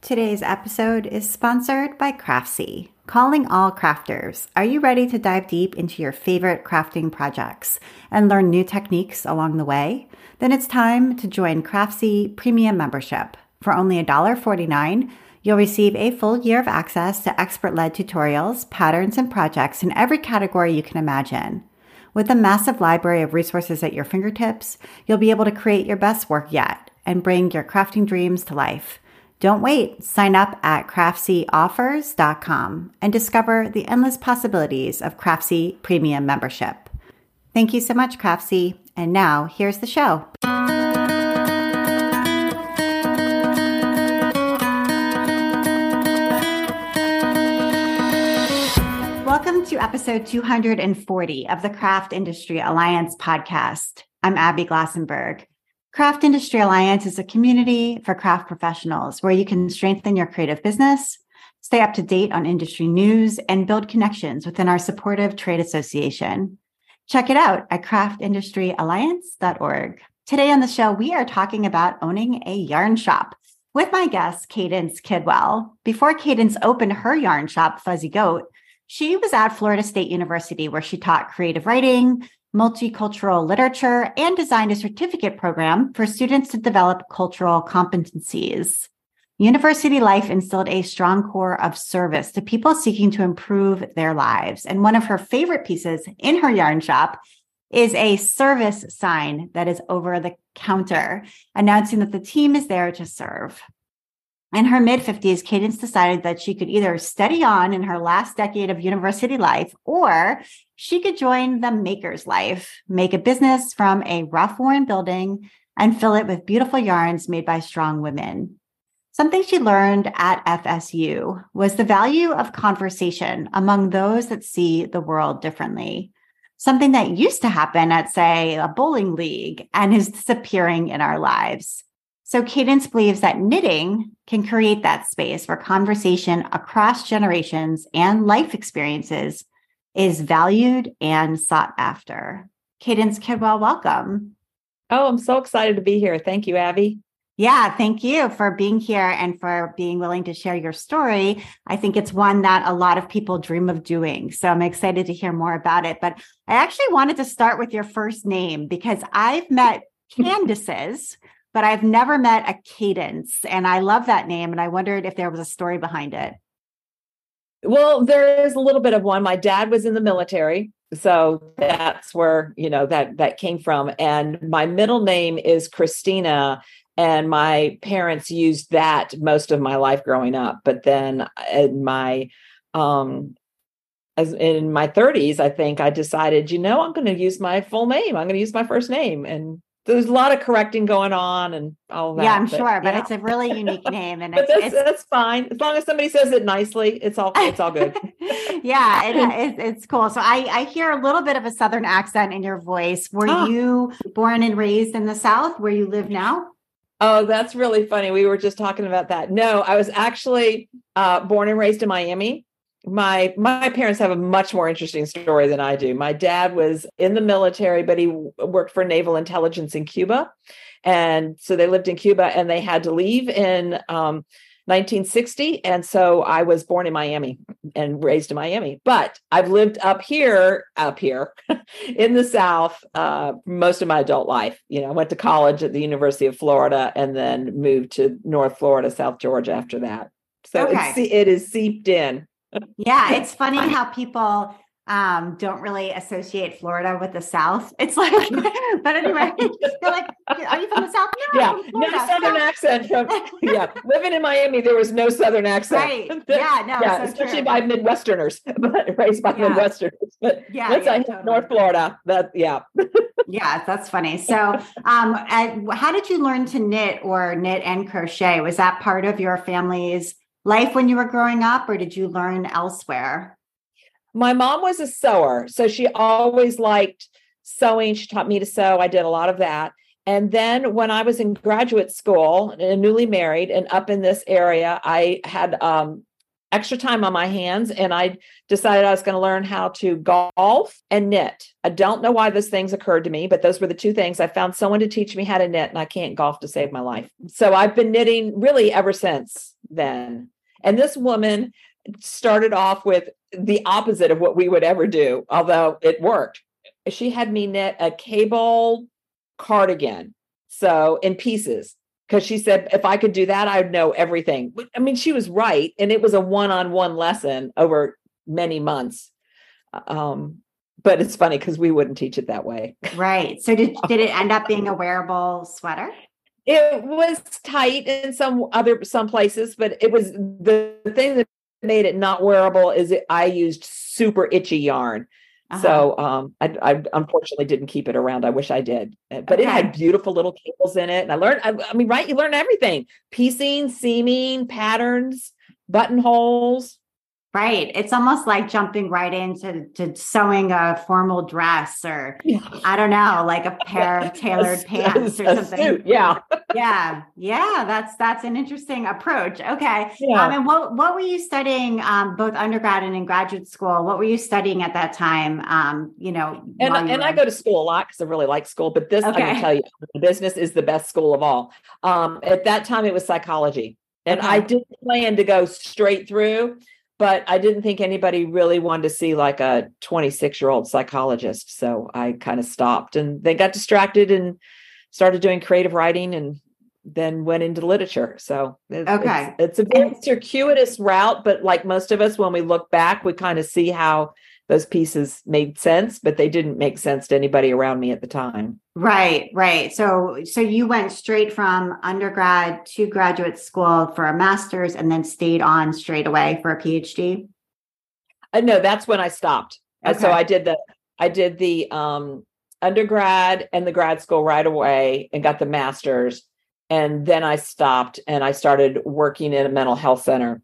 Today's episode is sponsored by Craftsy. Calling all crafters. Are you ready to dive deep into your favorite crafting projects and learn new techniques along the way? Then it's time to join Craftsy Premium Membership. For only $1.49, you'll receive a full year of access to expert led tutorials, patterns, and projects in every category you can imagine. With a massive library of resources at your fingertips, you'll be able to create your best work yet and bring your crafting dreams to life. Don't wait. Sign up at craftsyoffers.com and discover the endless possibilities of Craftsy Premium membership. Thank you so much, Craftsy. And now here's the show. Welcome to episode 240 of the Craft Industry Alliance podcast. I'm Abby Glassenberg. Craft Industry Alliance is a community for craft professionals where you can strengthen your creative business, stay up to date on industry news, and build connections within our supportive trade association. Check it out at craftindustryalliance.org. Today on the show, we are talking about owning a yarn shop with my guest, Cadence Kidwell. Before Cadence opened her yarn shop, Fuzzy Goat, she was at Florida State University where she taught creative writing, multicultural literature, and designed a certificate program for students to develop cultural competencies. University life instilled a strong core of service to people seeking to improve their lives. And one of her favorite pieces in her yarn shop is a service sign that is over the counter, announcing that the team is there to serve. In her mid 50s, Cadence decided that she could either study on in her last decade of university life or she could join the maker's life, make a business from a rough worn building and fill it with beautiful yarns made by strong women. Something she learned at FSU was the value of conversation among those that see the world differently. Something that used to happen at, say, a bowling league and is disappearing in our lives. So Cadence believes that knitting can create that space where conversation across generations and life experiences is valued and sought after. Cadence Kidwell, welcome. Oh, I'm so excited to be here. Thank you, Abby. Yeah, thank you for being here and for being willing to share your story. I think it's one that a lot of people dream of doing. So I'm excited to hear more about it. But I actually wanted to start with your first name because I've met Candaces but I've never met a cadence. And I love that name. And I wondered if there was a story behind it. Well, there is a little bit of one. My dad was in the military. So that's where, you know, that that came from. And my middle name is Christina. And my parents used that most of my life growing up. But then in my um as in my 30s, I think I decided, you know, I'm going to use my full name. I'm going to use my first name. And there's a lot of correcting going on and all that. Yeah, I'm but, sure, but yeah. it's a really unique name, and but it's, that's, it's, that's fine as long as somebody says it nicely. It's all it's all good. yeah, it, it, it's cool. So I I hear a little bit of a southern accent in your voice. Were oh. you born and raised in the South, where you live now? Oh, that's really funny. We were just talking about that. No, I was actually uh, born and raised in Miami my my parents have a much more interesting story than I do. My dad was in the military, but he worked for naval intelligence in Cuba, and so they lived in Cuba, and they had to leave in um, 1960, and so I was born in Miami and raised in Miami. But I've lived up here, up here in the South, uh, most of my adult life. You know, I went to college at the University of Florida, and then moved to North Florida, South Georgia after that. So okay. it's, it is seeped in yeah, it's funny how people um, don't really associate Florida with the South. It's like, but anyway, they're like, "Are you from the South?" No, yeah, no Southern no. accent. From, yeah, living in Miami, there was no Southern accent. Right? Yeah, no, yeah, so especially true. by Midwesterners, but raised by yeah. Midwesterners. But yeah, yeah, totally. North Florida, that yeah. yeah, that's funny. So, um, how did you learn to knit or knit and crochet? Was that part of your family's life when you were growing up, or did you learn elsewhere? My mom was a sewer. So she always liked sewing. She taught me to sew. I did a lot of that. And then when I was in graduate school and newly married and up in this area, I had um, extra time on my hands and I decided I was going to learn how to golf and knit. I don't know why those things occurred to me, but those were the two things. I found someone to teach me how to knit and I can't golf to save my life. So I've been knitting really ever since then. And this woman started off with the opposite of what we would ever do, although it worked. She had me knit a cable cardigan, so in pieces, because she said if I could do that, I'd know everything. I mean, she was right, and it was a one-on-one lesson over many months. Um, but it's funny because we wouldn't teach it that way. Right. So did did it end up being a wearable sweater? It was tight in some other some places, but it was the, thing that made it not wearable is it, I used super itchy yarn. Uh-huh. So um, I, I, unfortunately didn't keep it around. I wish I did, uh, but okay. it had beautiful little cables in it, and I learned. I, I mean, right? You learn everything: piecing, seaming, patterns, buttonholes. Right. It's almost like jumping right into to sewing a formal dress or. I don't know, like a pair of tailored pants or something. Suit, yeah. yeah. Yeah. That's that's an interesting approach. Okay. Yeah. Um, and what what were you studying um, both undergrad and in graduate school? What were you studying at that time? Um, you know, and, and were... I go to school a lot because I really like school, but this okay. I can tell you business is the best school of all. Um, at that time it was psychology. And okay. I didn't plan to go straight through but I didn't think anybody really wanted to see like a 26 year old psychologist. So I kind of stopped and they got distracted and started doing creative writing and then went into literature. So it's, okay. it's, it's a very circuitous route, but like most of us, when we look back, we kind of see how those pieces made sense, but they didn't make sense to anybody around me at the time. Right, right. So so you went straight from undergrad to graduate school for a master's and then stayed on straight away for a PhD? Uh, no, that's when I stopped. Uh, okay. So I did the I did the um undergrad and the grad school right away and got the master's and then I stopped and I started working in a mental health center.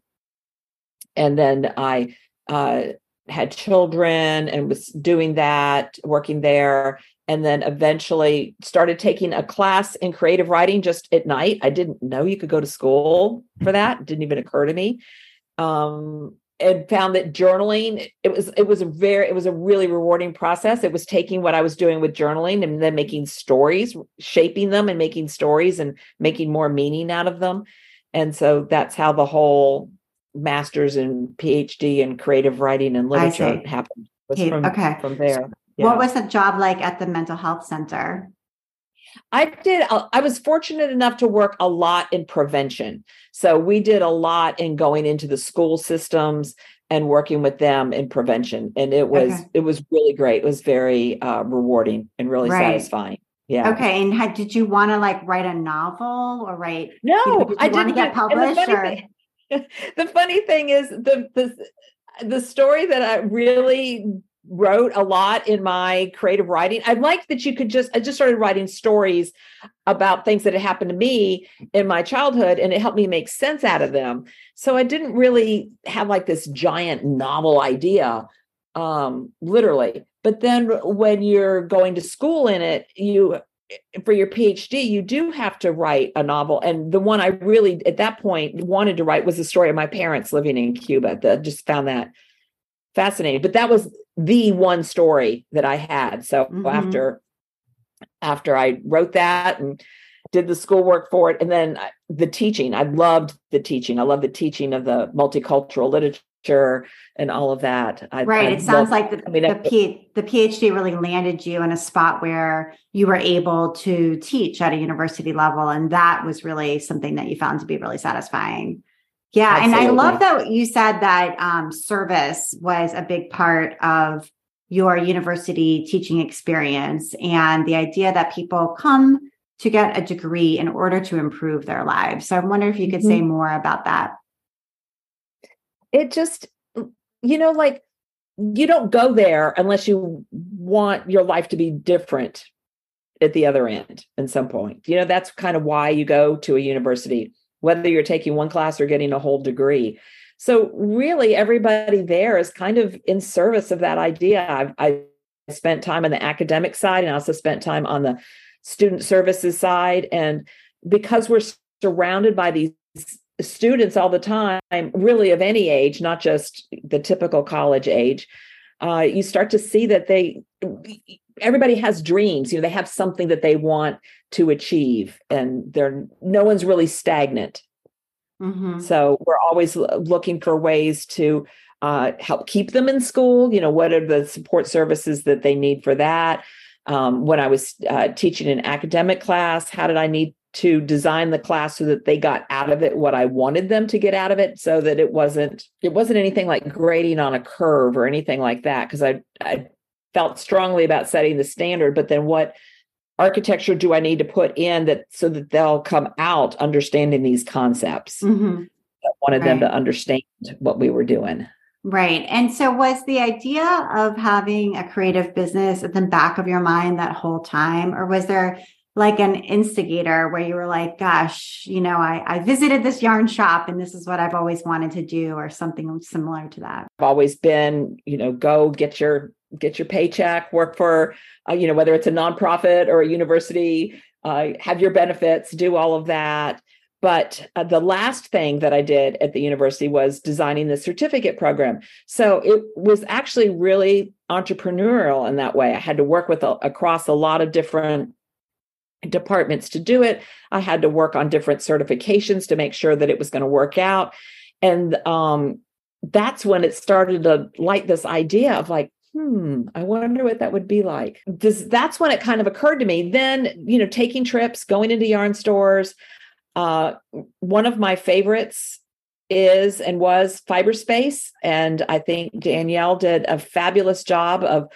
And then I uh had children and was doing that, working there, and then eventually started taking a class in creative writing just at night. I didn't know you could go to school for that; it didn't even occur to me. Um, and found that journaling it was it was a very it was a really rewarding process it was taking what i was doing with journaling and then making stories shaping them and making stories and making more meaning out of them and so that's how the whole master's and PhD in creative writing and literature happened. from, okay. From there. Yeah. What was the job like at the mental health center? I did. I was fortunate enough to work a lot in prevention. So we did a lot in going into the school systems and working with them in prevention, and it was okay. it was really great. It was very uh, rewarding and really right. satisfying. Yeah. Okay. And had, did you want to like write a novel or write? No, you know, did I didn't get published. Or? Thing, the funny thing is the the the story that I really wrote a lot in my creative writing. I like that you could just I just started writing stories about things that had happened to me in my childhood and it helped me make sense out of them. So I didn't really have like this giant novel idea um literally. But then when you're going to school in it, you for your PhD, you do have to write a novel. And the one I really, at that point, wanted to write was the story of my parents living in Cuba. That just found that fascinating. But that was the one story that I had. So mm-hmm. after after I wrote that and did the schoolwork for it, and then the teaching, I loved the teaching. I love the teaching of the multicultural literature and all of that. I, right. I it sounds like the, the, P, the PhD really landed you in a spot where you were able to teach at a university level. And that was really something that you found to be really satisfying. Yeah. Absolutely. And I love that you said that um, service was a big part of your university teaching experience and the idea that people come to get a degree in order to improve their lives. So I wonder if you could mm-hmm. say more about that it just you know like you don't go there unless you want your life to be different at the other end at some point. You know that's kind of why you go to a university whether you're taking one class or getting a whole degree. So really everybody there is kind of in service of that idea. I've i spent time on the academic side and also spent time on the student services side and because we're surrounded by these students all the time, really of any age, not just the typical college age, uh, you start to see that they everybody has dreams. You know, they have something that they want to achieve, and they're no one's really stagnant. Mm-hmm. So we're always looking for ways to uh, help keep them in school. You know, what are the support services that they need for that? Um, when I was uh, teaching an academic class, how did I need to design the class so that they got out of it what I wanted them to get out of it, so that it wasn't it wasn't anything like grading on a curve or anything like that. Because I I felt strongly about setting the standard, but then what architecture do I need to put in that so that they'll come out understanding these concepts? Mm-hmm. I wanted right. them to understand what we were doing. Right. And so was the idea of having a creative business at the back of your mind that whole time? Or was there like an instigator where you were like, gosh, you know, I, I visited this yarn shop and this is what I've always wanted to do, or something similar to that? I've always been, you know, go get your get your paycheck, work for, uh, you know, whether it's a nonprofit or a university, uh, have your benefits, do all of that. But uh, the last thing that I did at the university was designing the certificate program. So it was actually really entrepreneurial in that way. I had to work with a, across a lot of different departments to do it. I had to work on different certifications to make sure that it was going to work out. And um, that's when it started to light this idea of like, hmm, I wonder what that would be like. This, that's when it kind of occurred to me. Then, you know, taking trips, going into yarn stores. Uh, one of my favorites is and was Fiberspace. And I think Danielle did a fabulous job of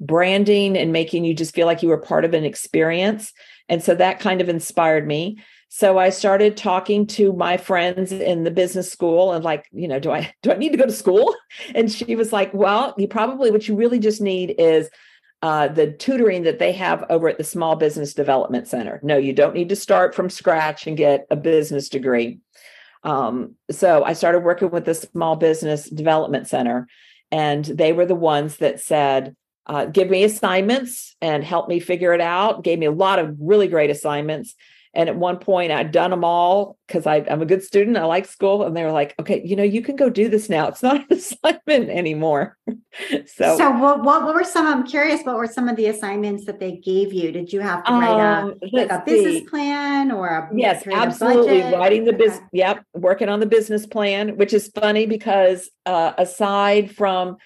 branding and making you just feel like you were part of an experience. And so that kind of inspired me. So I started talking to my friends in the business school and like, you know, do I do I need to go to school? And she was like, well, you probably what you really just need is uh, the tutoring that they have over at the Small Business Development Center. No, you don't need to start from scratch and get a business degree. Um, so I started working with the Small Business Development Center, and they were the ones that said, uh, give me assignments and help me figure it out. Gave me a lot of really great assignments. And at one point, I'd done them all because I'm a good student. I like school. And they were like, okay, you know, you can go do this now. It's not an assignment anymore. so, so what, what, what, were some, I'm curious, what were some of the assignments that they gave you? Did you have to write um, a, like a business see. plan or a, yes, absolutely. Writing the business. Yep. Working on the business plan, which is funny because uh, aside from,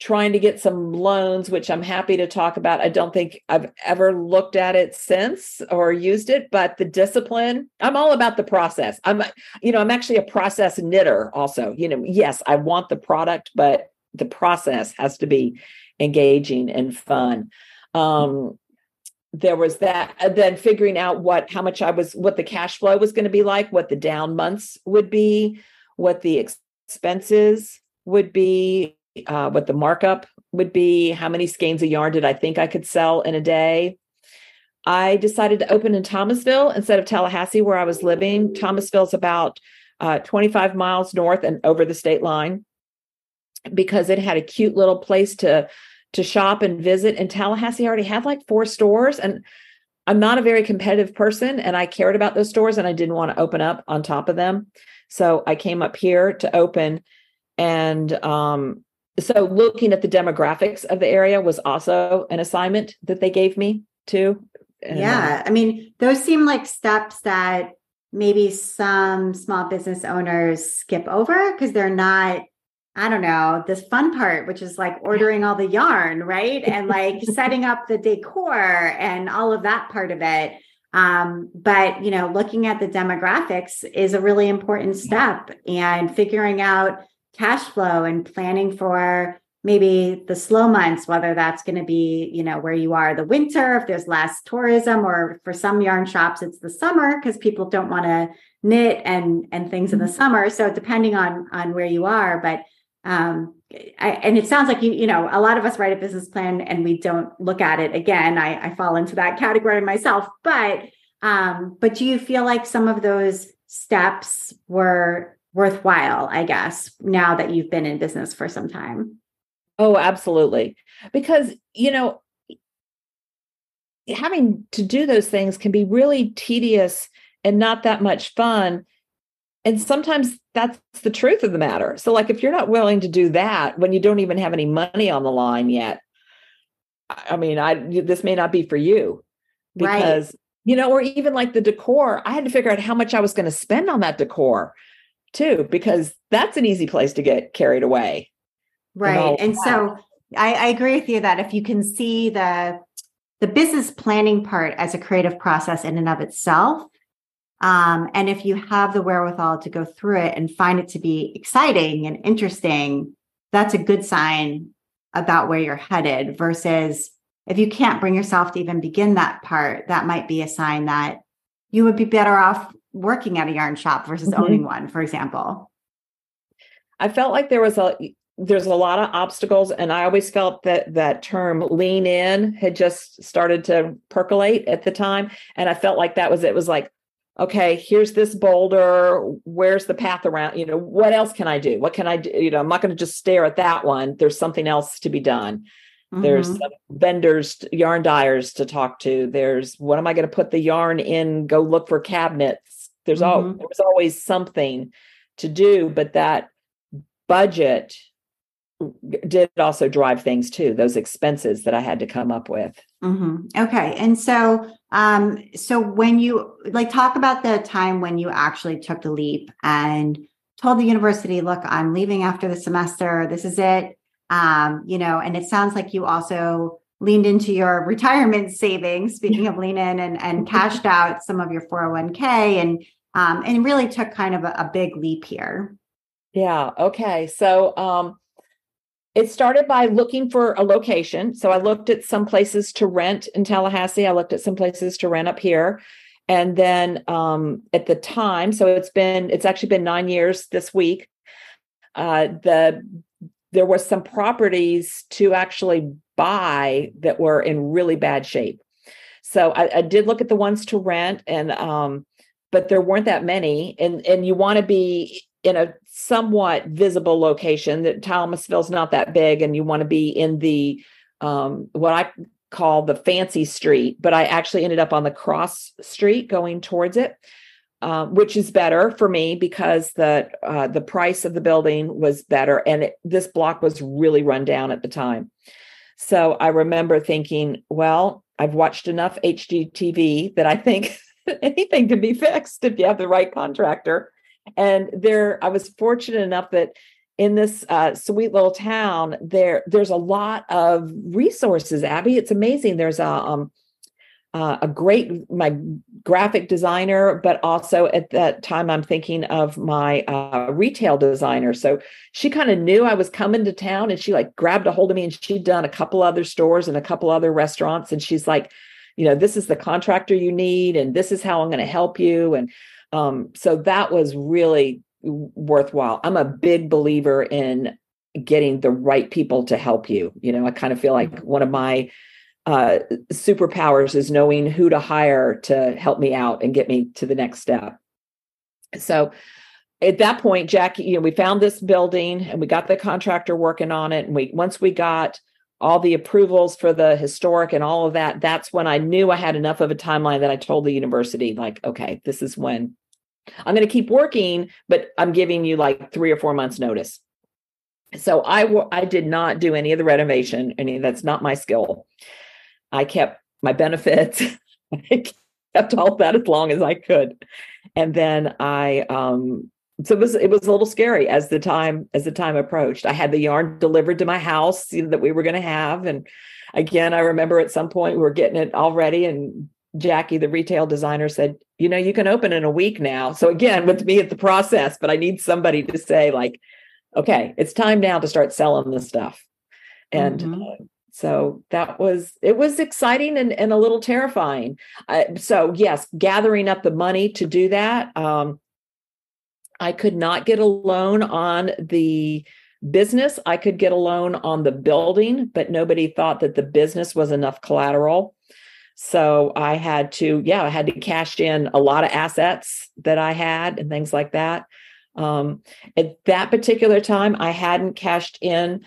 trying to get some loans, which I'm happy to talk about. I don't think I've ever looked at it since or used it, but the discipline, I'm all about the process. I'm, you know, I'm actually a process knitter also. You know, yes, I want the product, but the process has to be engaging and fun. Um, there was that then figuring out what how much i was what the cash flow was going to be like what the down months would be what the expenses would be uh, what the markup would be, how many skeins of yarn did I think I could sell in a day. I decided to open in Thomasville instead of Tallahassee, where I was living. Thomasville's about uh, 25 miles north and over the state line because it had a cute little place to to shop and visit. And Tallahassee already had like four stores, and I'm not a very competitive person, and I cared about those stores, and I didn't want to open up on top of them. So I came up here to open, and um, so looking at the demographics of the area was also an assignment that they gave me too. And, yeah. I mean, those seem like steps that maybe some small business owners skip over because they're not I don't know, this fun part, which is like ordering all the yarn, right? And like setting up the decor and all of that part of it. Um, but you know, looking at the demographics is a really important step and figuring out cash flow and planning for maybe the slow months whether that's going to be you know where you are the winter if there's less tourism or for some yarn shops it's the summer because people don't want to knit and and things mm-hmm. in the mm-hmm. summer so depending on on where you are but um I, and it sounds like you you know a lot of us write a business plan and we don't look at it again i i fall into that category myself but um but do you feel like some of those steps were worthwhile, I guess, now that you've been in business for some time. Oh, absolutely. Because, you know, having to do those things can be really tedious and not that much fun. And sometimes that's the truth of the matter. So, like, if you're not willing to do that when you don't even have any money on the line yet, I mean, I this may not be for you because right. you know, or even like the decor. I had to figure out how much I was going to spend on that decor too, because that's an easy place to get carried away. Right. And, and so I, I agree with you that if you can see the the business planning part as a creative process in and of itself, um, and if you have the wherewithal to go through it and find it to be exciting and interesting, that's a good sign about where you're headed versus if you can't bring yourself to even begin that part, that might be a sign that you would be better off working at a yarn shop versus mm-hmm. owning one, for example. I felt like there was a there's a lot of obstacles and i always felt that that term lean in had just started to percolate at the time and i felt like that was it was like okay here's this boulder where's the path around you know what else can i do what can i do you know i'm not going to just stare at that one there's something else to be done mm-hmm. there's vendors yarn dyers to talk to there's what am i going to put the yarn in go look for cabinets there's mm-hmm. all there was always something to do but that budget did also drive things too those expenses that i had to come up with mm-hmm. okay and so um so when you like talk about the time when you actually took the leap and told the university look i'm leaving after the semester this is it um you know and it sounds like you also leaned into your retirement savings speaking of lean in and, and cashed out some of your 401k and um and really took kind of a, a big leap here yeah okay so um it started by looking for a location. So I looked at some places to rent in Tallahassee. I looked at some places to rent up here. And then um, at the time, so it's been, it's actually been nine years this week. Uh, the there was some properties to actually buy that were in really bad shape. So I, I did look at the ones to rent, and um, but there weren't that many. And and you want to be in a somewhat visible location that Thomasville's not that big and you want to be in the um, what I call the fancy street, but I actually ended up on the cross street going towards it. Um, which is better for me because the uh, the price of the building was better, and it, this block was really run down at the time. So I remember thinking, well, I've watched enough HGTV that I think anything can be fixed if you have the right contractor. And there, I was fortunate enough that in this uh, sweet little town, there there's a lot of resources. Abby, it's amazing. There's a um, uh, a great my graphic designer, but also at that time I'm thinking of my uh, retail designer. So she kind of knew I was coming to town, and she like grabbed a hold of me, and she'd done a couple other stores and a couple other restaurants, and she's like, you know, this is the contractor you need, and this is how I'm going to help you, and um, so that was really worthwhile. I'm a big believer in getting the right people to help you. You know, I kind of feel like mm-hmm. one of my uh, superpowers is knowing who to hire to help me out and get me to the next step. So at that point, Jackie, you know, we found this building and we got the contractor working on it. And we once we got all the approvals for the historic and all of that, that's when I knew I had enough of a timeline that I told the university, like, okay, this is when I'm going to keep working, but I'm giving you like three or four months notice. So I I did not do any of the renovation. Any that's not my skill. I kept my benefits. I kept all that as long as I could, and then I um so it was it was a little scary as the time as the time approached. I had the yarn delivered to my house you know, that we were going to have, and again I remember at some point we were getting it all ready, and Jackie, the retail designer, said, you know, you can open in a week now. So again, with me at the process, but I need somebody to say, like, okay, it's time now to start selling this stuff. And mm-hmm. So that was it was exciting and, and a little terrifying. Uh, so yes, gathering up the money to do that. Um, I could not get a loan on the business. I could get a loan on the building, but nobody thought that the business was enough collateral. So I had to, yeah, I had to cash in a lot of assets that I had and things like that. Um, at that particular time, I hadn't cashed in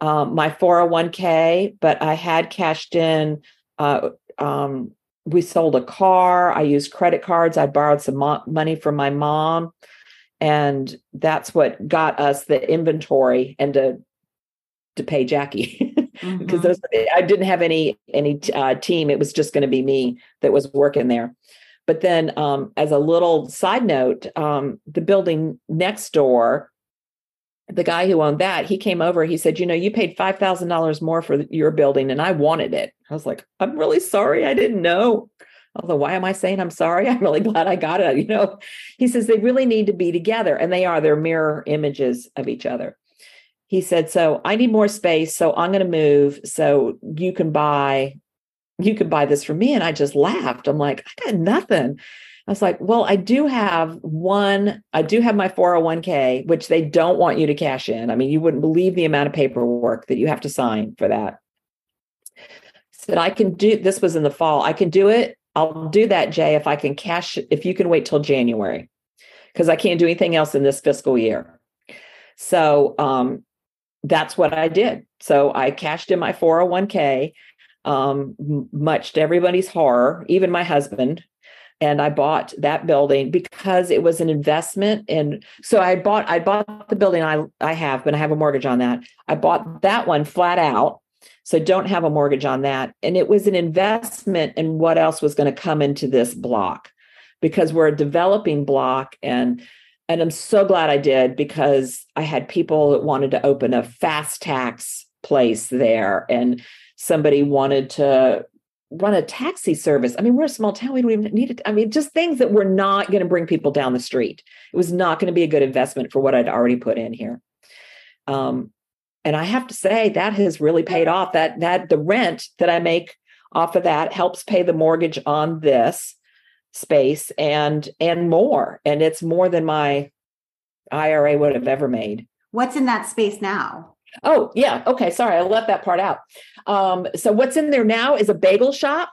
um, my 401k, but I had cashed in. Uh, um, we sold a car. I used credit cards. I borrowed some mo- money from my mom, and that's what got us the inventory and to to pay Jackie. mm-hmm. because those I didn't have any any uh, team. It was just going to be me that was working there. But then, um, as a little side note, um, the building next door, the guy who owned that, he came over. He said, "You know, you paid five thousand dollars more for your building, and I wanted it." I was like, "I'm really sorry. I didn't know." Although, why am I saying I'm sorry? I'm really glad I got it. You know, he says they really need to be together, and they are. They're mirror images of each other. He said, "So I need more space, so I'm going to move, so you can buy, you can buy this for me." And I just laughed. I'm like, I got nothing. I was like, well, I do have one, I do have my 401k, which they don't want you to cash in. I mean, you wouldn't believe the amount of paperwork that you have to sign for that. Said I can do this was in the fall. I can do it I'll do that, Jay, if I can cash, if you can wait till January, because I can't do anything else in this fiscal year. So um, that's what I did. So I cashed in my 401k, um, much to everybody's horror, even my husband. And I bought that building because it was an investment. And so I bought, I bought the building I, I have, but I have a mortgage on that. I bought that one flat out so don't have a mortgage on that. And it was an investment in what else was going to come into this block because we're a developing block and and I'm so glad I did because I had people that wanted to open a fast tax place there and somebody wanted to run a taxi service. I mean, we're a small town. We don't even need it. I mean, just things that were not going to bring people down the street. It was not going to be a good investment for what I'd already put in here. Um, and i have to say that has really paid off that that the rent that i make off of that helps pay the mortgage on this space and and more and it's more than my ira would have ever made what's in that space now oh yeah okay sorry i left that part out. Um, so what's in there now is a bagel shop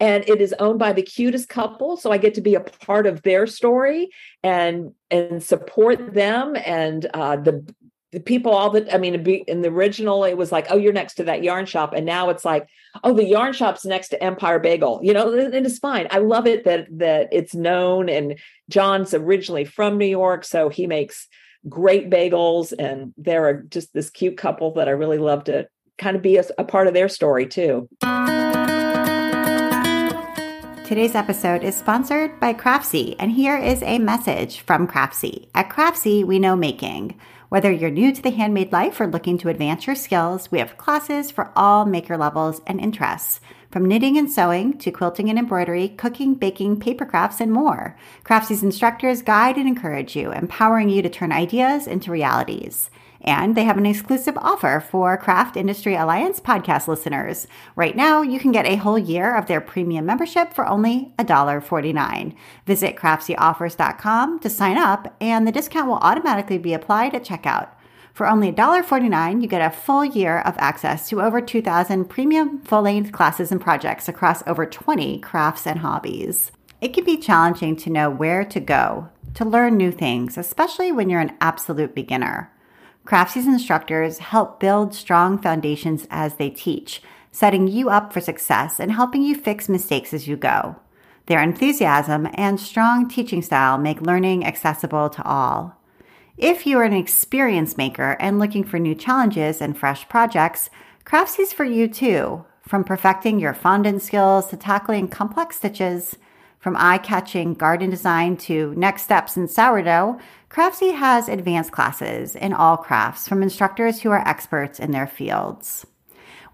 and it is owned by the cutest couple so i get to be a part of their story and and support them and uh, the the people all that i mean in the original it was like oh you're next to that yarn shop and now it's like oh the yarn shop's next to empire bagel you know and it's fine. I love it that that it's known and john's originally from new york so he makes great bagels and they're just this cute couple that i really love to kind of be a, a part of their story too Today's episode is sponsored by Craftsy, and here is a message from Craftsy. At Craftsy, we know making. Whether you're new to the handmade life or looking to advance your skills, we have classes for all maker levels and interests. From knitting and sewing to quilting and embroidery, cooking, baking, paper crafts, and more. Craftsy's instructors guide and encourage you, empowering you to turn ideas into realities. And they have an exclusive offer for Craft Industry Alliance podcast listeners. Right now, you can get a whole year of their premium membership for only $1.49. Visit craftsyOffers.com to sign up, and the discount will automatically be applied at checkout. For only $1.49, you get a full year of access to over 2,000 premium full length classes and projects across over 20 crafts and hobbies. It can be challenging to know where to go to learn new things, especially when you're an absolute beginner. Craftsy's instructors help build strong foundations as they teach, setting you up for success and helping you fix mistakes as you go. Their enthusiasm and strong teaching style make learning accessible to all. If you are an experience maker and looking for new challenges and fresh projects, Craftsy's for you too. From perfecting your fondant skills to tackling complex stitches, from eye catching garden design to next steps in sourdough, Craftsy has advanced classes in all crafts from instructors who are experts in their fields.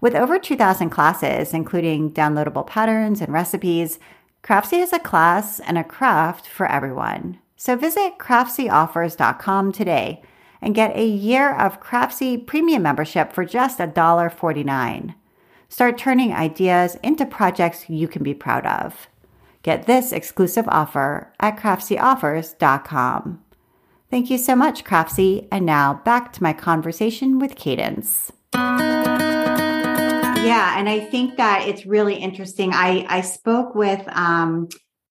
With over 2,000 classes, including downloadable patterns and recipes, Craftsy has a class and a craft for everyone. So visit craftsyOffers.com today and get a year of Craftsy premium membership for just $1.49. Start turning ideas into projects you can be proud of. Get this exclusive offer at craftsyOffers.com. Thank you so much, Craftsy. And now back to my conversation with Cadence. Yeah, and I think that it's really interesting. I I spoke with um,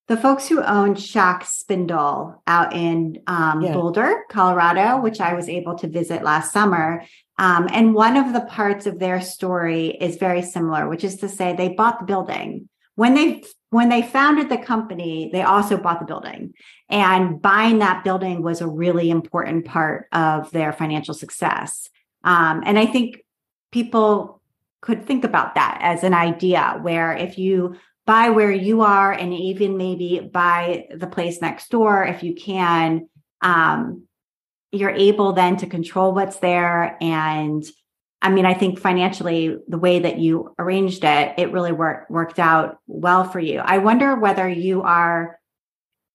the folks who own Schacht Spindle out in um, yeah. Boulder, Colorado, which I was able to visit last summer. Um, and one of the parts of their story is very similar, which is to say they bought the building when they when they founded the company, they also bought the building. And buying that building was a really important part of their financial success. Um, and I think people could think about that as an idea where if you buy where you are and even maybe buy the place next door if you can. Um, you're able then to control what's there and I mean, I think financially, the way that you arranged it, it really worked worked out well for you. I wonder whether you are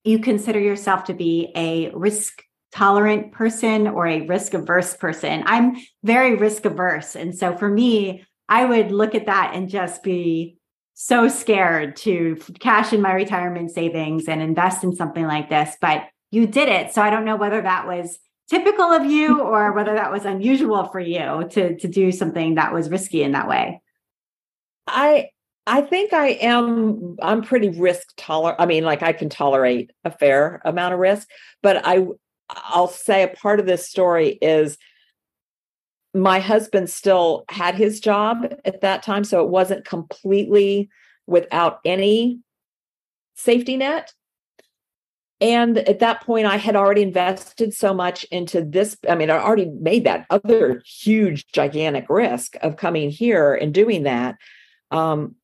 you consider yourself to be a risk tolerant person or a risk averse person. I'm very risk averse, and so for me, I would look at that and just be so scared to cash in my retirement savings and invest in something like this. But you did it, so I don't know whether that was typical of you or whether that was unusual for you to to do something that was risky in that way i i think i am i'm pretty risk tolerant i mean like i can tolerate a fair amount of risk but i i'll say a part of this story is my husband still had his job at that time so it wasn't completely without any safety net and at that point, I had already invested so much into this. I mean, I already made that other huge, gigantic risk of coming here and doing that. Um,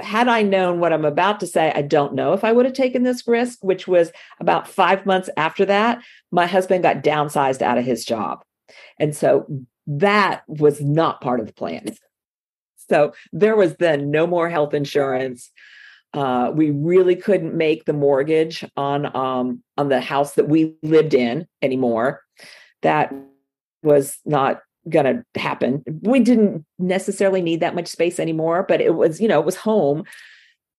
had I known what I'm about to say, I don't know if I would have taken this risk, which was about five months after that, my husband got downsized out of his job. And so that was not part of the plan. So there was then no more health insurance. Uh, we really couldn't make the mortgage on um, on the house that we lived in anymore. That was not going to happen. We didn't necessarily need that much space anymore, but it was, you know, it was home.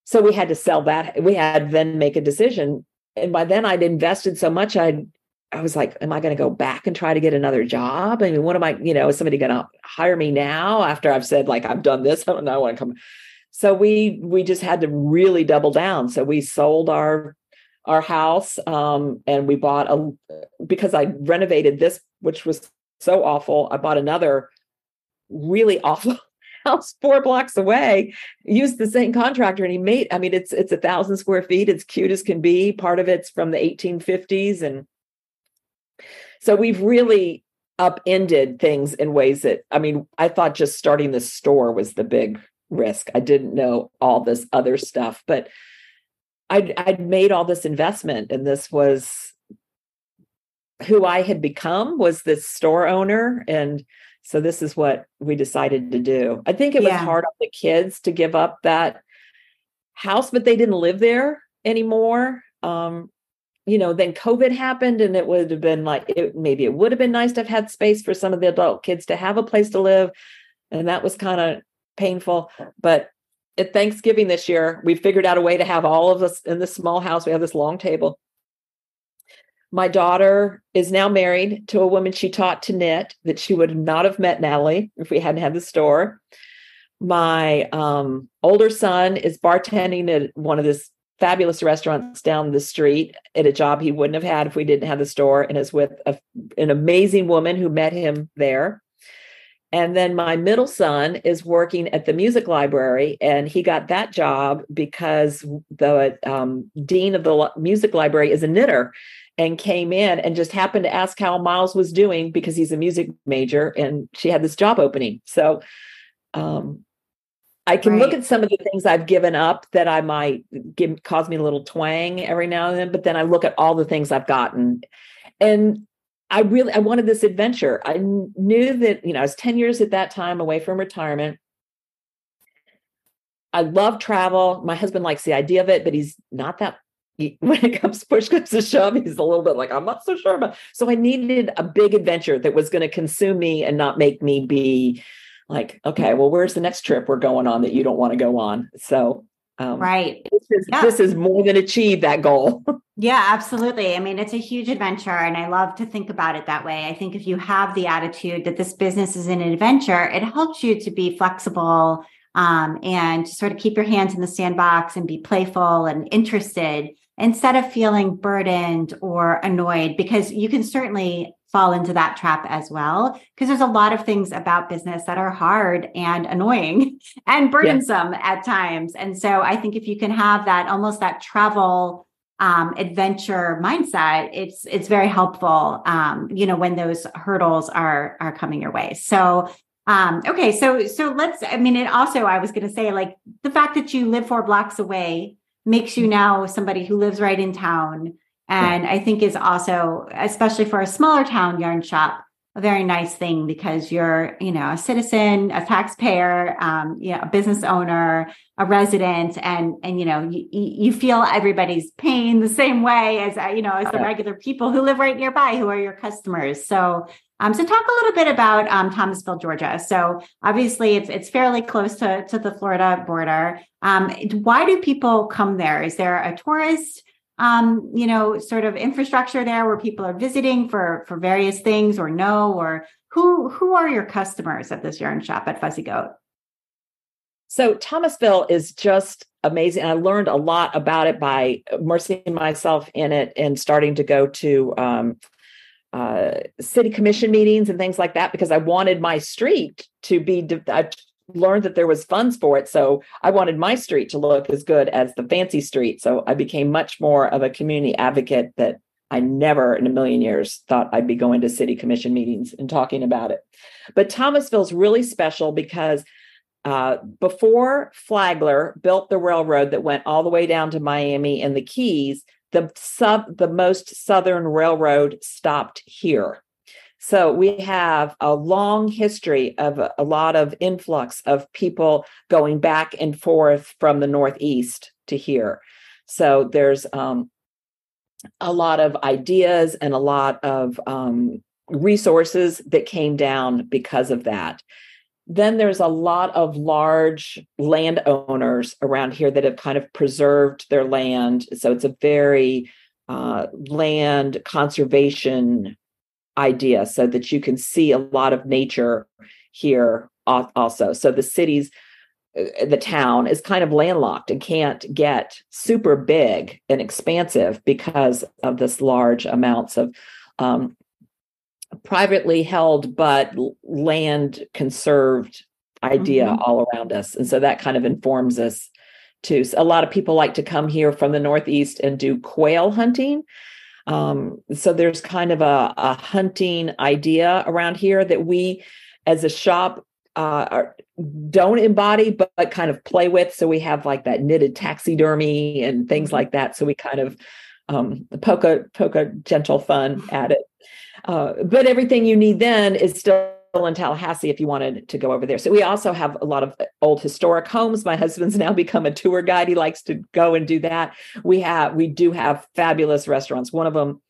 So we had to sell that. We had then make a decision. And by then I'd invested so much, I'd I was like, am I going to go back and try to get another job? I mean, what am I, you know, is somebody going to hire me now after I've said like I've done this? I don't know. I want to come so we we just had to really double down so we sold our our house um, and we bought a because i renovated this which was so awful i bought another really awful house four blocks away used the same contractor and he made i mean it's it's a thousand square feet it's cute as can be part of it's from the 1850s and so we've really upended things in ways that i mean i thought just starting the store was the big risk. I didn't know all this other stuff, but I'd, I'd made all this investment, and this was who I had become was this store owner, and so this is what we decided to do. I think it was yeah. hard on the kids to give up that house, but they didn't live there anymore. Um, you know, then COVID happened, and it would have been like it, maybe it would have been nice to have had space for some of the adult kids to have a place to live, and that was kind of painful. But at Thanksgiving this year, we figured out a way to have all of us in this small house. We have this long table. My daughter is now married to a woman she taught to knit that she would not have met Natalie if we hadn't had the store. My um, older son is bartending at one of this fabulous restaurants down the street at a job he wouldn't have had if we didn't have the store and is with a, an amazing woman who met him there. And then my middle son is working at the music library, and he got that job because the um, dean of the music library is a knitter and came in and just happened to ask how Miles was doing because he's a music major and she had this job opening. So um, I can right. look at some of the things I've given up that I might give cause me a little twang every now and then, but then I look at all the things I've gotten. And I really I wanted this adventure. I knew that, you know, I was 10 years at that time away from retirement. I love travel. My husband likes the idea of it, but he's not that when it comes push comes to shove, he's a little bit like, I'm not so sure about. So I needed a big adventure that was going to consume me and not make me be like, okay, well, where's the next trip we're going on that you don't want to go on? So um, right. This is, yeah. this is more than achieve that goal. yeah, absolutely. I mean, it's a huge adventure, and I love to think about it that way. I think if you have the attitude that this business is an adventure, it helps you to be flexible um, and sort of keep your hands in the sandbox and be playful and interested instead of feeling burdened or annoyed, because you can certainly fall into that trap as well because there's a lot of things about business that are hard and annoying and burdensome yeah. at times and so i think if you can have that almost that travel um, adventure mindset it's it's very helpful um, you know when those hurdles are are coming your way so Um, okay, so so let's. I mean, it also I was going to say like the fact that you live four blocks away makes you now somebody who lives right in town, and I think is also especially for a smaller town yarn shop a very nice thing because you're, you know, a citizen, a taxpayer, um, you know, a business owner, a resident, and and you know, you, you feel everybody's pain the same way as uh, you know as the regular people who live right nearby who are your customers. So. Um, so talk a little bit about um, Thomasville, Georgia. So obviously it's it's fairly close to, to the Florida border. Um, why do people come there? Is there a tourist um, you know, sort of infrastructure there where people are visiting for for various things or no, or who who are your customers at this yarn shop at Fuzzy Goat? So Thomasville is just amazing. I learned a lot about it by immersing myself in it and starting to go to um, uh, city commission meetings and things like that because I wanted my street to be. De- learned that there was funds for it so i wanted my street to look as good as the fancy street so i became much more of a community advocate that i never in a million years thought i'd be going to city commission meetings and talking about it. But thomasville's really special because uh, before flagler built the railroad that went all the way down to miami and the keys the sub the most southern railroad stopped here so we have a long history of a, a, lot of influx of people going back and forth from the Northeast to here. So there's um, a lot of ideas and a lot of um, resources that came down because of that. Then there's a lot of large landowners around here that have kind of preserved their land. So it's a very uh, land conservation idea so that you can see a lot of nature here also. So the cities, uh, the town is kind of landlocked and can't get super big and expansive because of this large amounts of um, privately held but land conserved idea mm-hmm. all around us. And so that kind of informs us too. So a lot of people like to come here from the Northeast and do quail hunting. Um, so there's kind of a, a, hunting idea around here that we, as a shop, uh, are, don't embody, but, but, kind of play with. So we have like that knitted taxidermy and things mm-hmm. like that. So we kind of um, poke a poke a gentle fun at it. Uh, but everything you need then is still in Tallahassee if you wanted to go over there. So we also have a lot of old historic homes. My husband's now become a tour guide. He likes to go and do that. We have we do have fabulous restaurants. One of them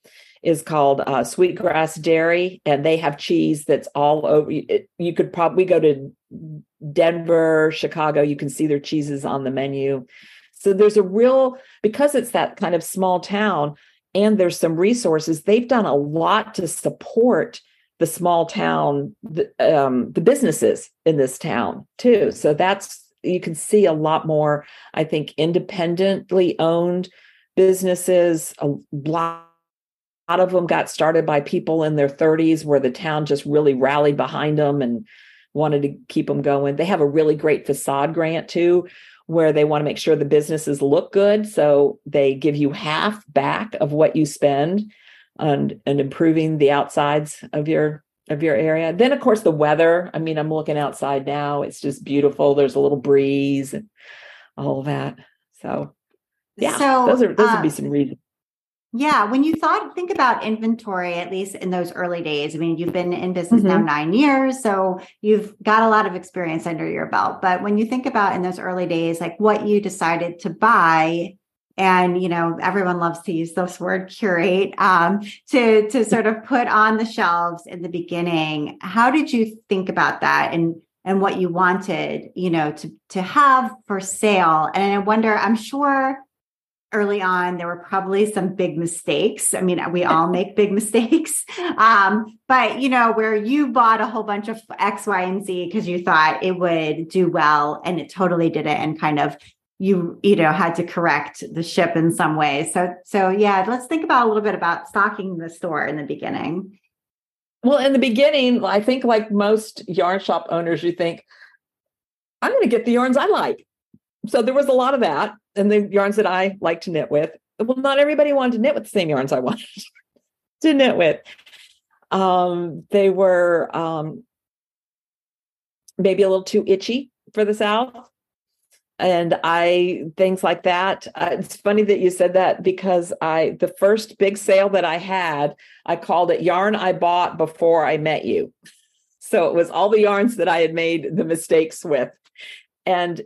is called uh, Sweetgrass Dairy, and they have cheese that's all over. You could probably go to Denver, Chicago. You can see their cheeses on the menu. So there's a real because it's that kind of small town, and there's some resources. They've done a lot to support the small town, the, um, the businesses in this town too. So that's you can see a lot more, I think, independently owned businesses. A lot of them got started by people in their 30s where the town just really rallied behind them and wanted to keep them going. They have a really great facade grant too, where they want to make sure the businesses look good. So they give you half back of what you spend and and improving the outsides of your of your area. Then of course the weather. I mean, I'm looking outside now. It's just beautiful. There's a little breeze and all of that. So yeah, so, those are those would be um, some reasons. Yeah, when you thought think about inventory, at least in those early days. I mean, you've been in business mm-hmm. now nine years, so you've got a lot of experience under your belt. But when you think about in those early days, like what you decided to buy and you know everyone loves to use this word curate. Um, to to sort of put on the shelves in the beginning how did you think about that and and what you wanted you know to to have for sale? And i wonder i'm sure early on there were probably some big mistakes. I mean we all make big mistakes. Um, but you know where you bought a whole bunch of x y and z because you thought it would do well and it totally did it and kind of you you know had to correct the ship in some way. So so yeah let's think about a little bit about stocking the store in the beginning. Well in the beginning i think like most yarn shop owners you think i'm going to get the yarns i like. So there was a lot of that and the yarns that i like to knit with. Well not everybody wanted to knit with the same yarns i wanted to knit with. Um they were um maybe a little too itchy for the South. And I, things like that. Uh, it's funny that you said that because I, the first big sale that I had, I called it Yarn I Bought Before I Met You. So it was all the yarns that I had made the mistakes with. And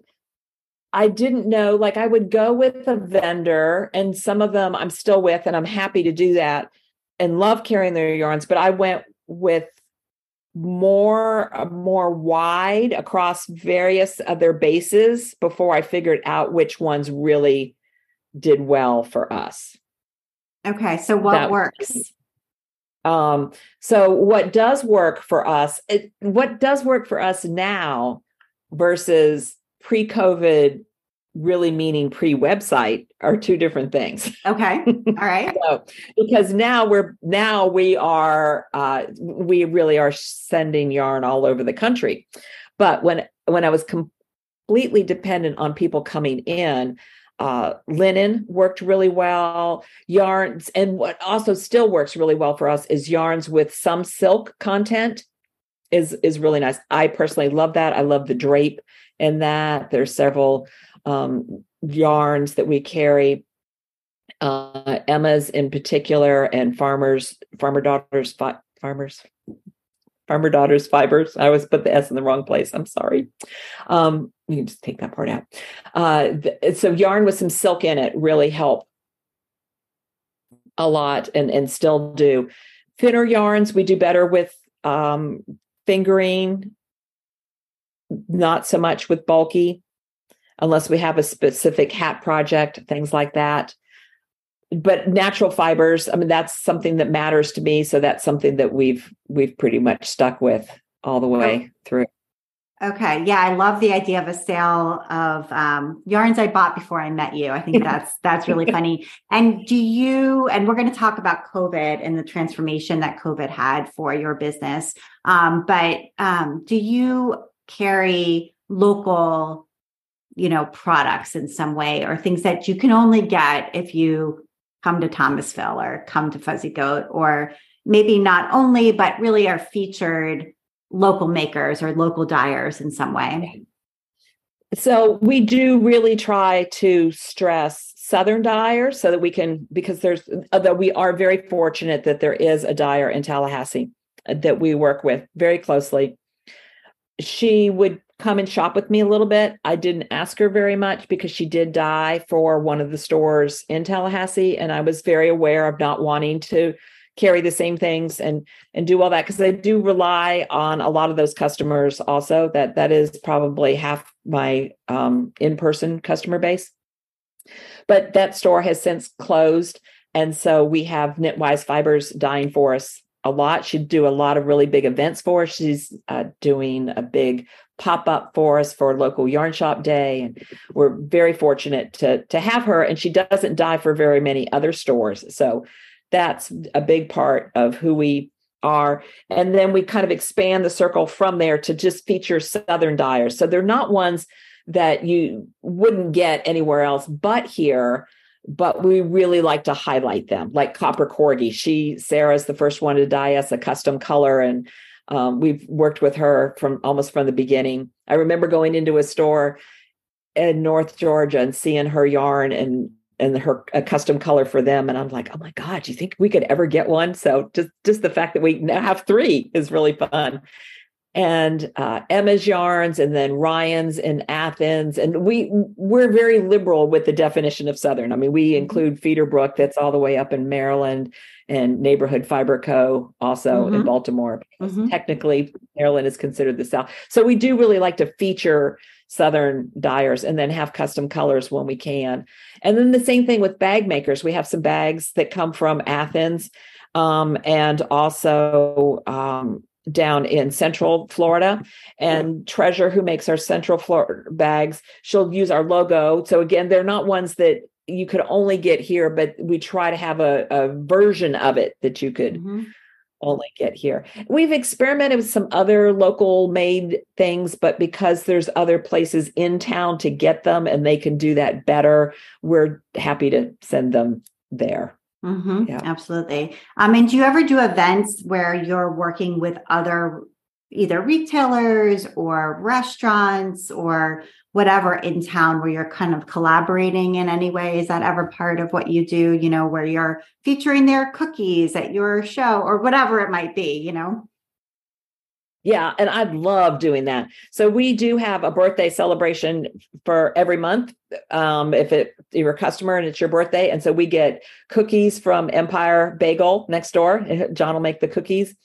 I didn't know, like, I would go with a vendor, and some of them I'm still with, and I'm happy to do that and love carrying their yarns. But I went with more uh, more wide across various other bases before I figured out which ones really did well for us. Okay, so what that, works? Um, so what does work for us? It, what does work for us now versus pre-COVID really meaning pre-website are two different things. Okay. All right. so, because now we're now we are uh, we really are sending yarn all over the country. But when when I was completely dependent on people coming in, uh, linen worked really well. Yarns and what also still works really well for us is yarns with some silk content is is really nice. I personally love that. I love the drape in that. There's several um, yarns that we carry. Uh, Emma's in particular, and farmers, farmer daughters, fi- farmers, farmer daughters fibers. I always put the S in the wrong place. I'm sorry. Um, you can just take that part out. Uh, th- so yarn with some silk in it really help a lot, and and still do. Thinner yarns we do better with um, fingering, not so much with bulky unless we have a specific hat project, things like that. But natural fibers, I mean, that's something that matters to me. So that's something that we've we've pretty much stuck with all the way oh. through. Okay. Yeah, I love the idea of a sale of um, yarns I bought before I met you. I think that's that's really funny. And do you? And we're going to talk about COVID and the transformation that COVID had for your business. Um, but um, do you carry local you know, products in some way or things that you can only get if you come to Thomasville or come to Fuzzy Goat, or maybe not only, but really are featured local makers or local dyers in some way? So we do really try to stress southern dyers so that we can because there's although we are very fortunate that there is a dyer in Tallahassee uh, that we work with very closely. She would come and shop with me a little bit. I didn't ask her very much because she did dye for one of the stores in Tallahassee and I was very aware of not wanting to carry the same things and and do all that because I do rely on a lot of those customers also that that is probably half my um, in-person customer base. But that store has since closed and so we have Knitwise Fibers dyeing for us a lot. She'd do a lot of really big events for us. She's uh, doing a big pop up for us for local yarn shop day and we're very fortunate to to have her and she doesn't dye for very many other stores. So that's a big part of who we are. And then we kind of expand the circle from there to just feature southern dyers. So they're not ones that you wouldn't get anywhere else but here but we really like to highlight them like copper corgi. She sarah's the first one to dye us a custom color and um, we've worked with her from almost from the beginning. I remember going into a store in North Georgia and seeing her yarn and and her a custom color for them and i'm like oh my god do you think we could ever get one so just just the fact that we now have three is really fun and uh, emma's yarns and then ryan's in athens and we we're very liberal with the definition of southern i mean we mm-hmm. include Feederbrook that's all the way up in maryland and Neighborhood Fiber Co. also mm-hmm. in Baltimore. Mm-hmm. Technically, Maryland is considered the South. So we do really like to feature Southern dyers and then have custom colors when we can. And then the same thing with bag makers. We have some bags that come from Athens um, and also um, down in central Florida. And Treasure, who makes our central Florida bags, she'll use our logo. So again, they're not ones that you could only get here, but we try to have a, a version of it that you could mm-hmm. only get here. We've experimented with some other local made things, but because there's other places in town to get them and they can do that better, we're happy to send them there. Mm-hmm. Yeah. Absolutely. I mean, do you ever do events where you're working with other either retailers or restaurants or whatever in town where you're kind of collaborating in any way? Is that ever part of what you do, you know, where you're featuring their cookies at your show or whatever it might be, you know? Yeah, and I love doing that. So we do have a birthday celebration for every month. Um, if it you're a customer and it's your birthday, and so we get cookies from Empire Bagel next door. John will make the cookies.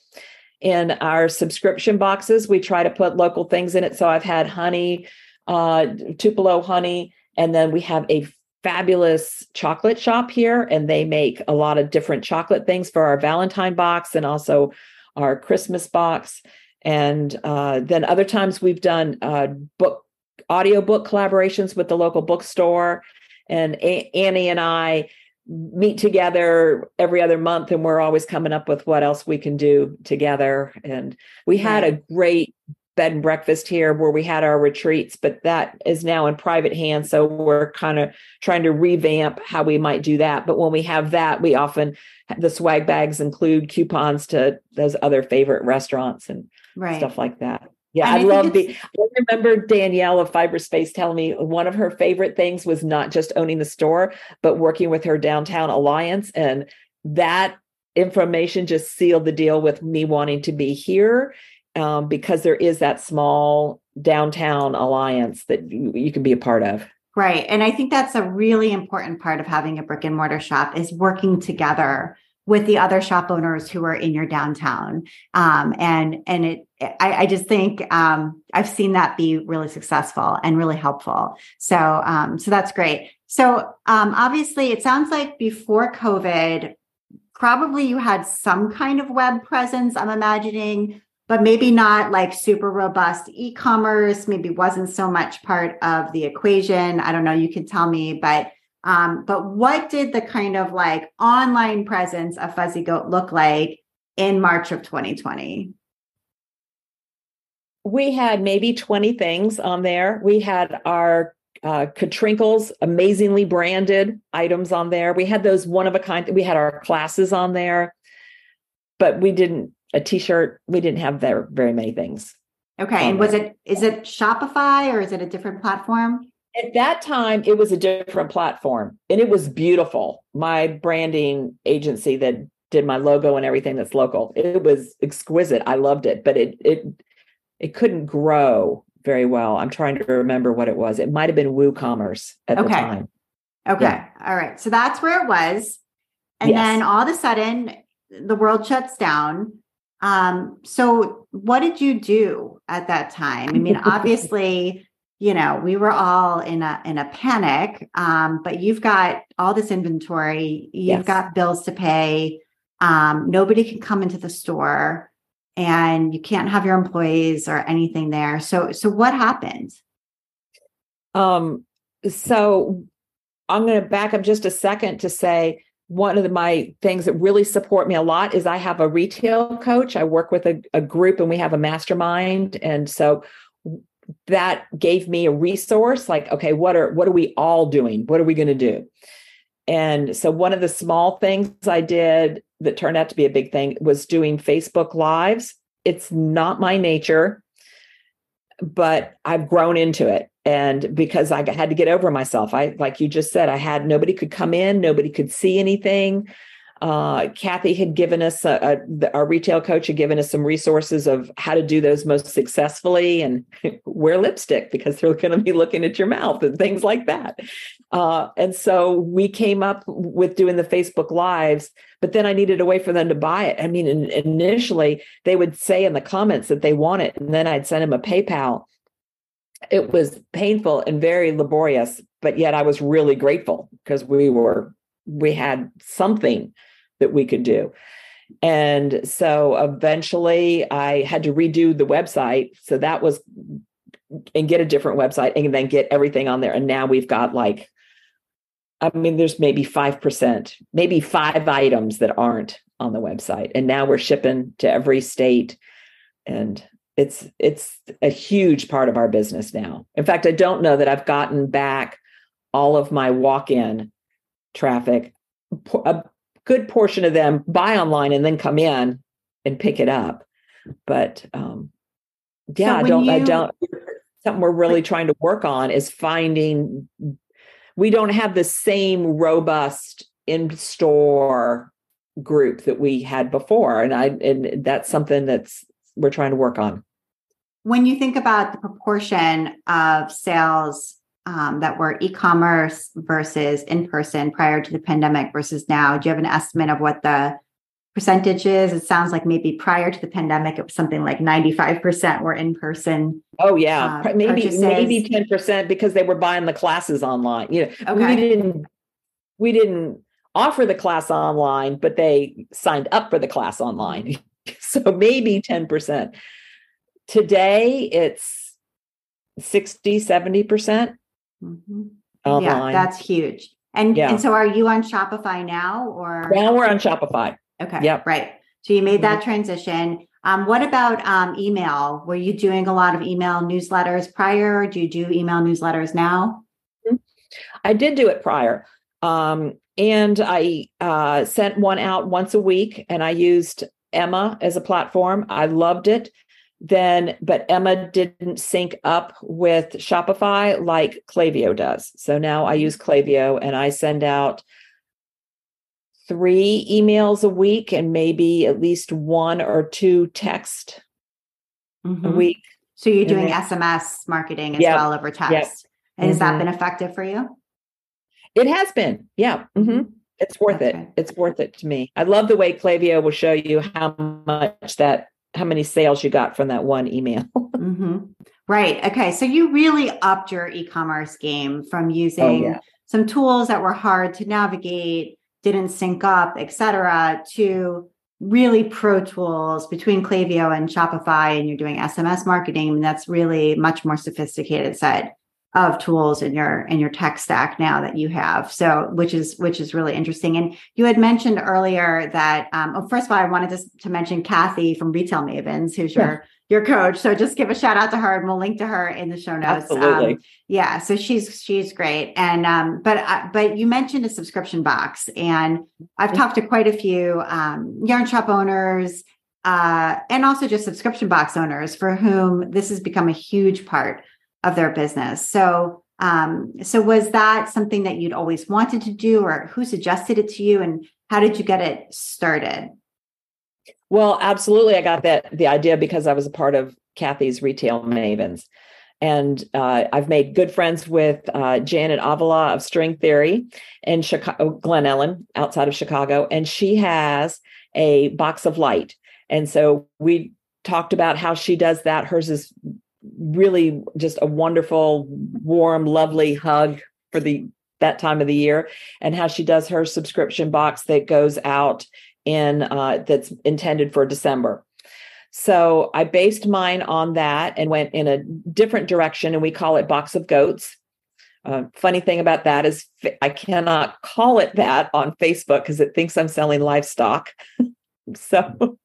In our subscription boxes, we try to put local things in it. So I've had honey, uh, Tupelo honey, and then we have a fabulous chocolate shop here, and they make a lot of different chocolate things for our Valentine box and also our Christmas box and uh, then other times we've done uh, book audio book collaborations with the local bookstore. And a- annie and i meet together every other month and we're always coming up with what else we can do together. And we had a great bed and breakfast here where we had our retreats but that is now in private hands so we're kind of trying to revamp how we might do that but when we have that we often the swag bags include coupons to those other favorite restaurants and right. stuff like that. Yeah, I, I love the. I remember Danielle of fibre space telling me one of her favorite things was not just owning the store, but working with her downtown alliance, and that information just sealed the deal with me wanting to be here um, because there is that small downtown alliance that you, you can be a part of. Right. And I think that's a really important part of having a brick and mortar shop is working together with the other shop owners who are in your downtown. Um, and and it I, I just think um, I've seen that be really successful and really helpful. So um, so that's great. So um, obviously, it sounds like before COVID, probably you had some kind of web presence. I'm imagining, but maybe not like super robust e-commerce. Maybe wasn't so much part of the equation. I don't know. You can tell me, but um, but what did the kind of like online presence of Fuzzy Goat look like in March of 2020? We had maybe 20 things on there. We had our uh, Katrinkles, amazingly branded items on there. We had those one of a kind. We had our classes on there, but we didn't a T-shirt. We didn't have there very many things. Okay, and was it is it Shopify or is it a different platform? at that time it was a different platform and it was beautiful my branding agency that did my logo and everything that's local it was exquisite i loved it but it it it couldn't grow very well i'm trying to remember what it was it might have been woocommerce at okay. the time okay yeah. all right so that's where it was and yes. then all of a sudden the world shuts down um so what did you do at that time? I mean obviously you know we were all in a in a panic um, but you've got all this inventory you've yes. got bills to pay um, nobody can come into the store and you can't have your employees or anything there. So so what happened? Um so i'm going to back up just a second to say one of the, my things that really support me a lot is I have a retail coach. I work with a, a group and we have a mastermind. And so that gave me a resource like okay what are what are we all doing what are we going to do and so one of the small things i did that turned out to be a big thing was doing facebook lives it's not my nature but i've grown into it and because i had to get over myself i like you just said i had nobody could come in nobody could see anything uh, Kathy had given us a, a, our retail coach had given us some resources of how to do those most successfully and wear lipstick because they're going to be looking at your mouth and things like that. Uh, and so we came up with doing the Facebook lives, but then I needed a way for them to buy it. I mean, in, initially they would say in the comments that they want it, and then I'd send them a PayPal. It was painful and very laborious, but yet I was really grateful because we were we had something that we could do. And so eventually I had to redo the website. So that was, and get a different website and then get everything on there. And now we've got like, I mean, there's maybe 5%, maybe five items that aren't on the website. And now we're shipping to every state. And it's it's a huge part of our business now. In fact, I don't know that I've gotten back all of my walk-in traffic. A good portion of them buy online and then come in and pick it up. But um, yeah, so I don't, you, I don't, something we're really trying to work on is finding, we don't have the same robust in store group that we had before. And I, and that's something that's, we're trying to work on. When you think about the proportion of sales um, that were e-commerce versus in person prior to the pandemic versus now, do you have an estimate of what the percentages it sounds like maybe prior to the pandemic it was something like 95% were in person oh yeah. uh, maybe purchases. maybe 10% because they were buying the classes online you know. Okay. we didn't we didn't offer the class online but they signed up for the class online. So maybe 10% today it's 60 70% mm hmm yeah that's huge and, yeah. and so are you on shopify now or now we're on shopify Okay. Yep. Right. So you made that mm-hmm. transition. Um, what about um, email? Were you doing a lot of email newsletters prior? Do you do email newsletters now? Mm-hmm. I did do it prior. Um, and I uh, sent one out once a week and I used Emma as a platform. I loved it. Then, but Emma didn't sync up with Shopify like Klaviyo does. So now I use Klaviyo and I send out three emails a week and maybe at least one or two text mm-hmm. a week. So you're doing SMS marketing as yep, well over text. Yep. And mm-hmm. has that mm-hmm. been effective for you? It has been. Yeah. Mm-hmm. It's worth That's it. It's worth it to me. I love the way Klaviyo will show you how much that, how many sales you got from that one email. Mm-hmm. Right. Okay. So you really upped your e commerce game from oh, using oh, yeah. some tools that were hard to navigate didn't sync up, et cetera, to really pro tools between Klaviyo and Shopify, and you're doing SMS marketing. And that's really much more sophisticated set of tools in your in your tech stack now that you have. So, which is which is really interesting. And you had mentioned earlier that um, well, first of all, I wanted to, to mention Kathy from Retail Mavens, who's yeah. your your coach. So just give a shout out to her, and we'll link to her in the show notes. Absolutely. Um, yeah, so she's she's great. And um, but uh, but you mentioned a subscription box, and I've talked to quite a few um, yarn shop owners. Uh, and also just subscription box owners for whom this has become a huge part of their business. So, um, so was that something that you'd always wanted to do, or who suggested it to you, and how did you get it started? Well, absolutely. I got that the idea because I was a part of Kathy's Retail Mavens. And uh, I've made good friends with uh, Janet Avila of String Theory in Chicago, oh, Glen Ellyn, outside of Chicago. And she has a box of light. And so we talked about how she does that. Hers is really just a wonderful, warm, lovely hug for the that time of the year and how she does her subscription box that goes out in uh, that's intended for December. So I based mine on that and went in a different direction, and we call it Box of Goats. Uh, funny thing about that is I cannot call it that on Facebook because it thinks I'm selling livestock. so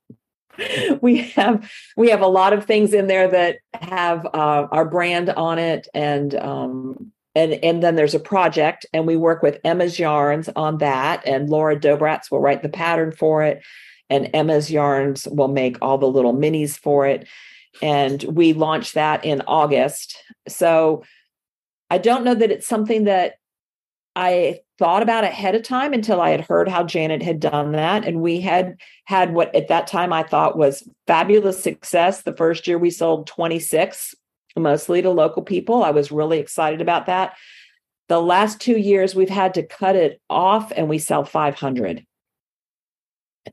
we have we have a lot of things in there that have uh, our brand on it and um, and and then there's a project and we work with emma's yarns on that and laura dobratz will write the pattern for it and emma's yarns will make all the little minis for it. And we launched that in august. So i don't know that it's something that i thought about ahead of time until i had heard how janet had done that and we had had what at that time i thought was fabulous success the first year we sold 26 mostly to local people. I was really excited about that. The last two years, we've had to cut it off and we sell 500.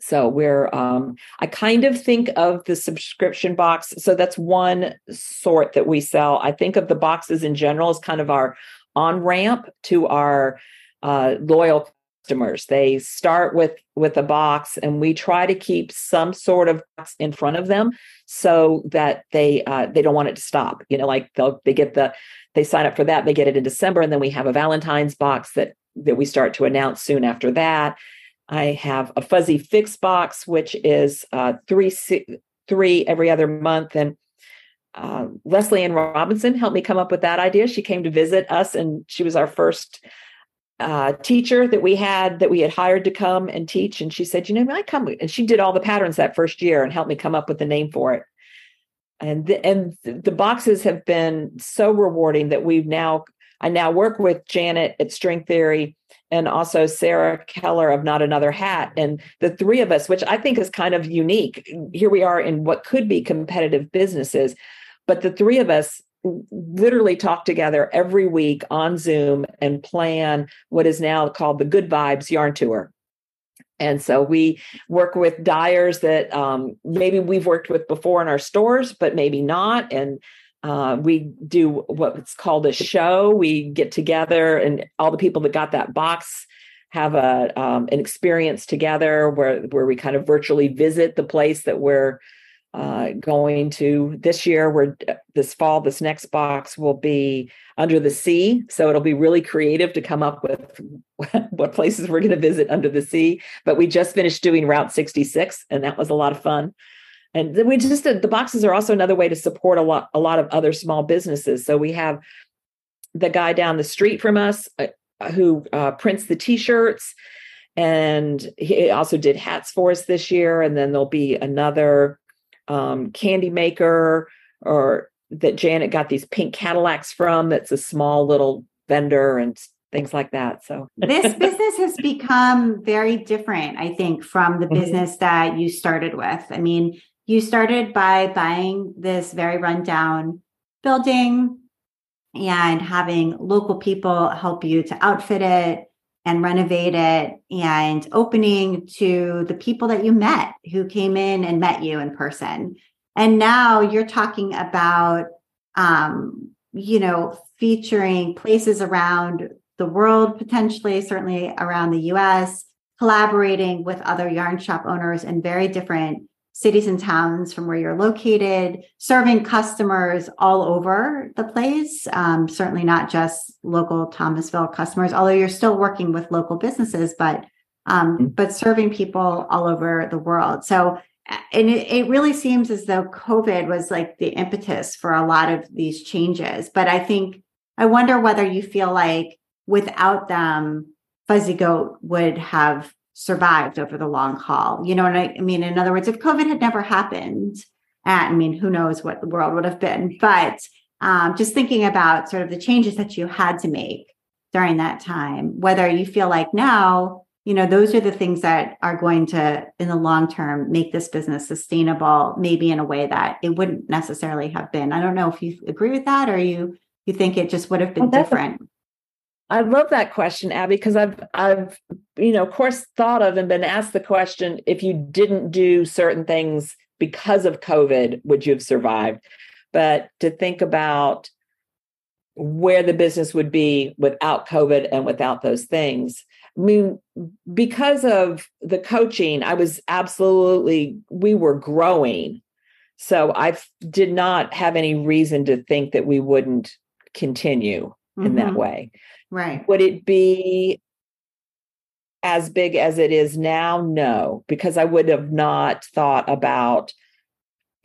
So we're, um, I kind of think of the subscription box. So that's one sort that we sell. I think of the boxes in general as kind of our on ramp to our uh, loyal customers. They start with with a box, and we try to keep some sort of box in front of them so that they uh, they don't want it to stop. You know, like they'll they get the they sign up for that, they get it in December, and then we have a Valentine's box that that we start to announce soon after that. I have a fuzzy fix box, which is uh, three three every other month, and uh, Leslie Ann Robinson helped me come up with that idea. She came to visit us, and she was our first uh, teacher that we had that we had hired to come and teach. And she said, you know, I come and she did all the patterns that first year and helped me come up with the name for it. and the, and the boxes have been so rewarding that we've now I now work with Janet at String Theory and also Sarah Keller of Not Another Hat. And the three of us, which I think is kind of unique, here we are in what could be competitive businesses, but the three of us literally talk together every week on Zoom and plan what is now called the Good Vibes Yarn Tour. And so we work with dyers that um, maybe we've worked with before in our stores, but maybe not. And uh, we do what's called a show. We get together, and all the people that got that box have a um, an experience together where where we kind of virtually visit the place that we're uh, going to this year. We're uh, this fall. This next box will be under the sea, so it'll be really creative to come up with what places we're going to visit under the sea. But we just finished doing Route 66, and that was a lot of fun and we just the boxes are also another way to support a lot a lot of other small businesses so we have the guy down the street from us uh, who uh, prints the t-shirts and he also did hats for us this year and then there'll be another um, candy maker or that janet got these pink cadillacs from that's a small little vendor and things like that. So this business has become very different, I think, from the mm-hmm. business that you started with. I mean, you started by buying this very rundown building and having local people help you to outfit it and renovate it and opening to the people that you met who came in and met you in person. And now you're talking about, um, you know, featuring places around the world, potentially, certainly around the US, collaborating with other yarn shop owners in very different cities and towns from where you're located, serving customers all over the place. Um, certainly not just local Thomasville customers, although you're still working with local businesses, but um, mm-hmm. but serving people all over the world. So, and it, it really seems as though COVID was like the impetus for a lot of these changes. But I think I wonder whether you feel like without them, Fuzzy Goat would have survived over the long haul. You know what I, I mean? In other words, if COVID had never happened, I mean, who knows what the world would have been. But um, just thinking about sort of the changes that you had to make during that time, whether you feel like now, you know, those are the things that are going to, in the long term, make this business sustainable, maybe in a way that it wouldn't necessarily have been. I don't know if you agree with that or you you think it just would have been well, different. I love that question, Abby, because I've I've you know, of course, thought of and been asked the question: if you didn't do certain things because of COVID, would you have survived? But to think about where the business would be without COVID and without those things. I mean, because of the coaching, I was absolutely, we were growing. So I did not have any reason to think that we wouldn't continue mm-hmm. in that mm-hmm. way. Right. Would it be as big as it is now? No, because I would have not thought about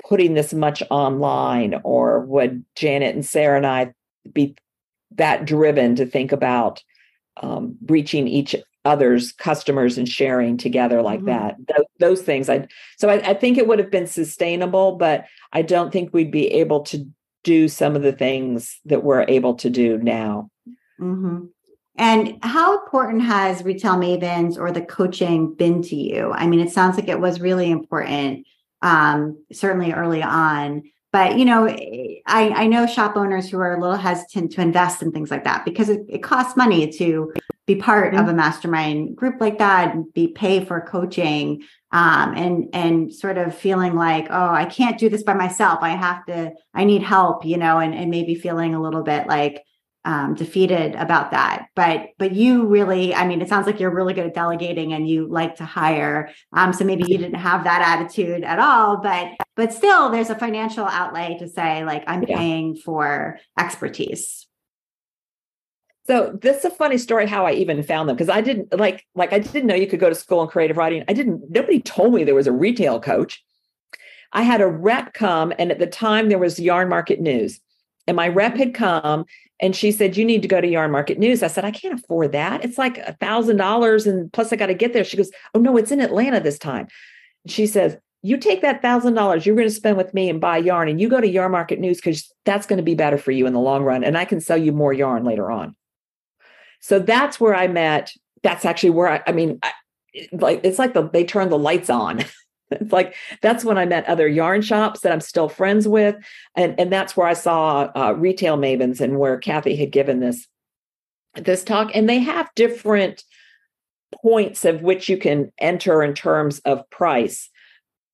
putting this much online, or would Janet and Sarah and I be that driven to think about um, reaching each other's customers and sharing together like mm-hmm. that Th- those things i so I, I, think it would have been sustainable but i don't think we'd be able to do some of the things that we're able to do now Mm-hmm. And how important has Retail Mavens or the coaching been to you? I mean, it sounds like it was really important, um, certainly early on. But you know, I, I know shop owners who are a little hesitant to invest in things like that because it, it costs money to be part mm-hmm. of a mastermind group like that and be pay for coaching um, and and sort of feeling like oh i can't do this by myself i have to i need help you know and, and maybe feeling a little bit like um, defeated about that. But but you really, I mean, it sounds like you're really good at delegating and you like to hire. Um, so maybe you didn't have that attitude at all, but but still, there's a financial outlay to say like I'm yeah. paying for expertise. So this is a funny story how I even found them because I didn't like like I didn't know you could go to school in creative writing. I didn't nobody told me there was a retail coach. I had a rep come and at the time there was yarn market news and my rep had come and she said, You need to go to Yarn Market News. I said, I can't afford that. It's like a thousand dollars. And plus I got to get there. She goes, Oh no, it's in Atlanta this time. She says, you take that thousand dollars you're going to spend with me and buy yarn and you go to yarn market news because that's going to be better for you in the long run and i can sell you more yarn later on so that's where i met that's actually where i, I mean I, like it's like the, they turn the lights on it's like that's when i met other yarn shops that i'm still friends with and and that's where i saw uh, retail mavens and where kathy had given this this talk and they have different points of which you can enter in terms of price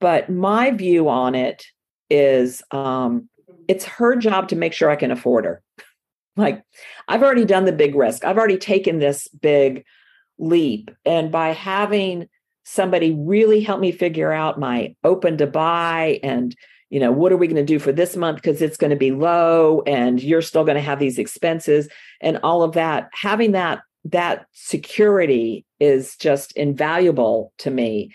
but my view on it is um, it's her job to make sure I can afford her. like, I've already done the big risk, I've already taken this big leap. And by having somebody really help me figure out my open to buy and you know what are we going to do for this month because it's going to be low and you're still going to have these expenses and all of that having that that security is just invaluable to me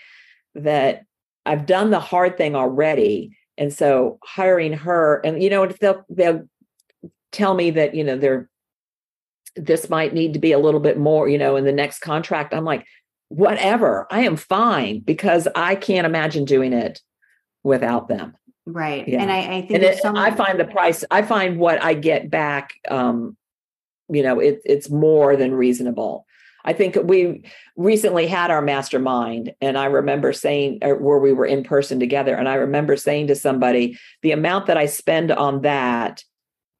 that I've done the hard thing already. And so hiring her, and you know, they'll they'll tell me that, you know, they're this might need to be a little bit more, you know, in the next contract. I'm like, whatever, I am fine because I can't imagine doing it without them. Right. Yeah. And I, I think and it, so I find the price, I find what I get back um, you know, it, it's more than reasonable. I think we recently had our mastermind, and I remember saying, uh, where we were in person together, and I remember saying to somebody, the amount that I spend on that,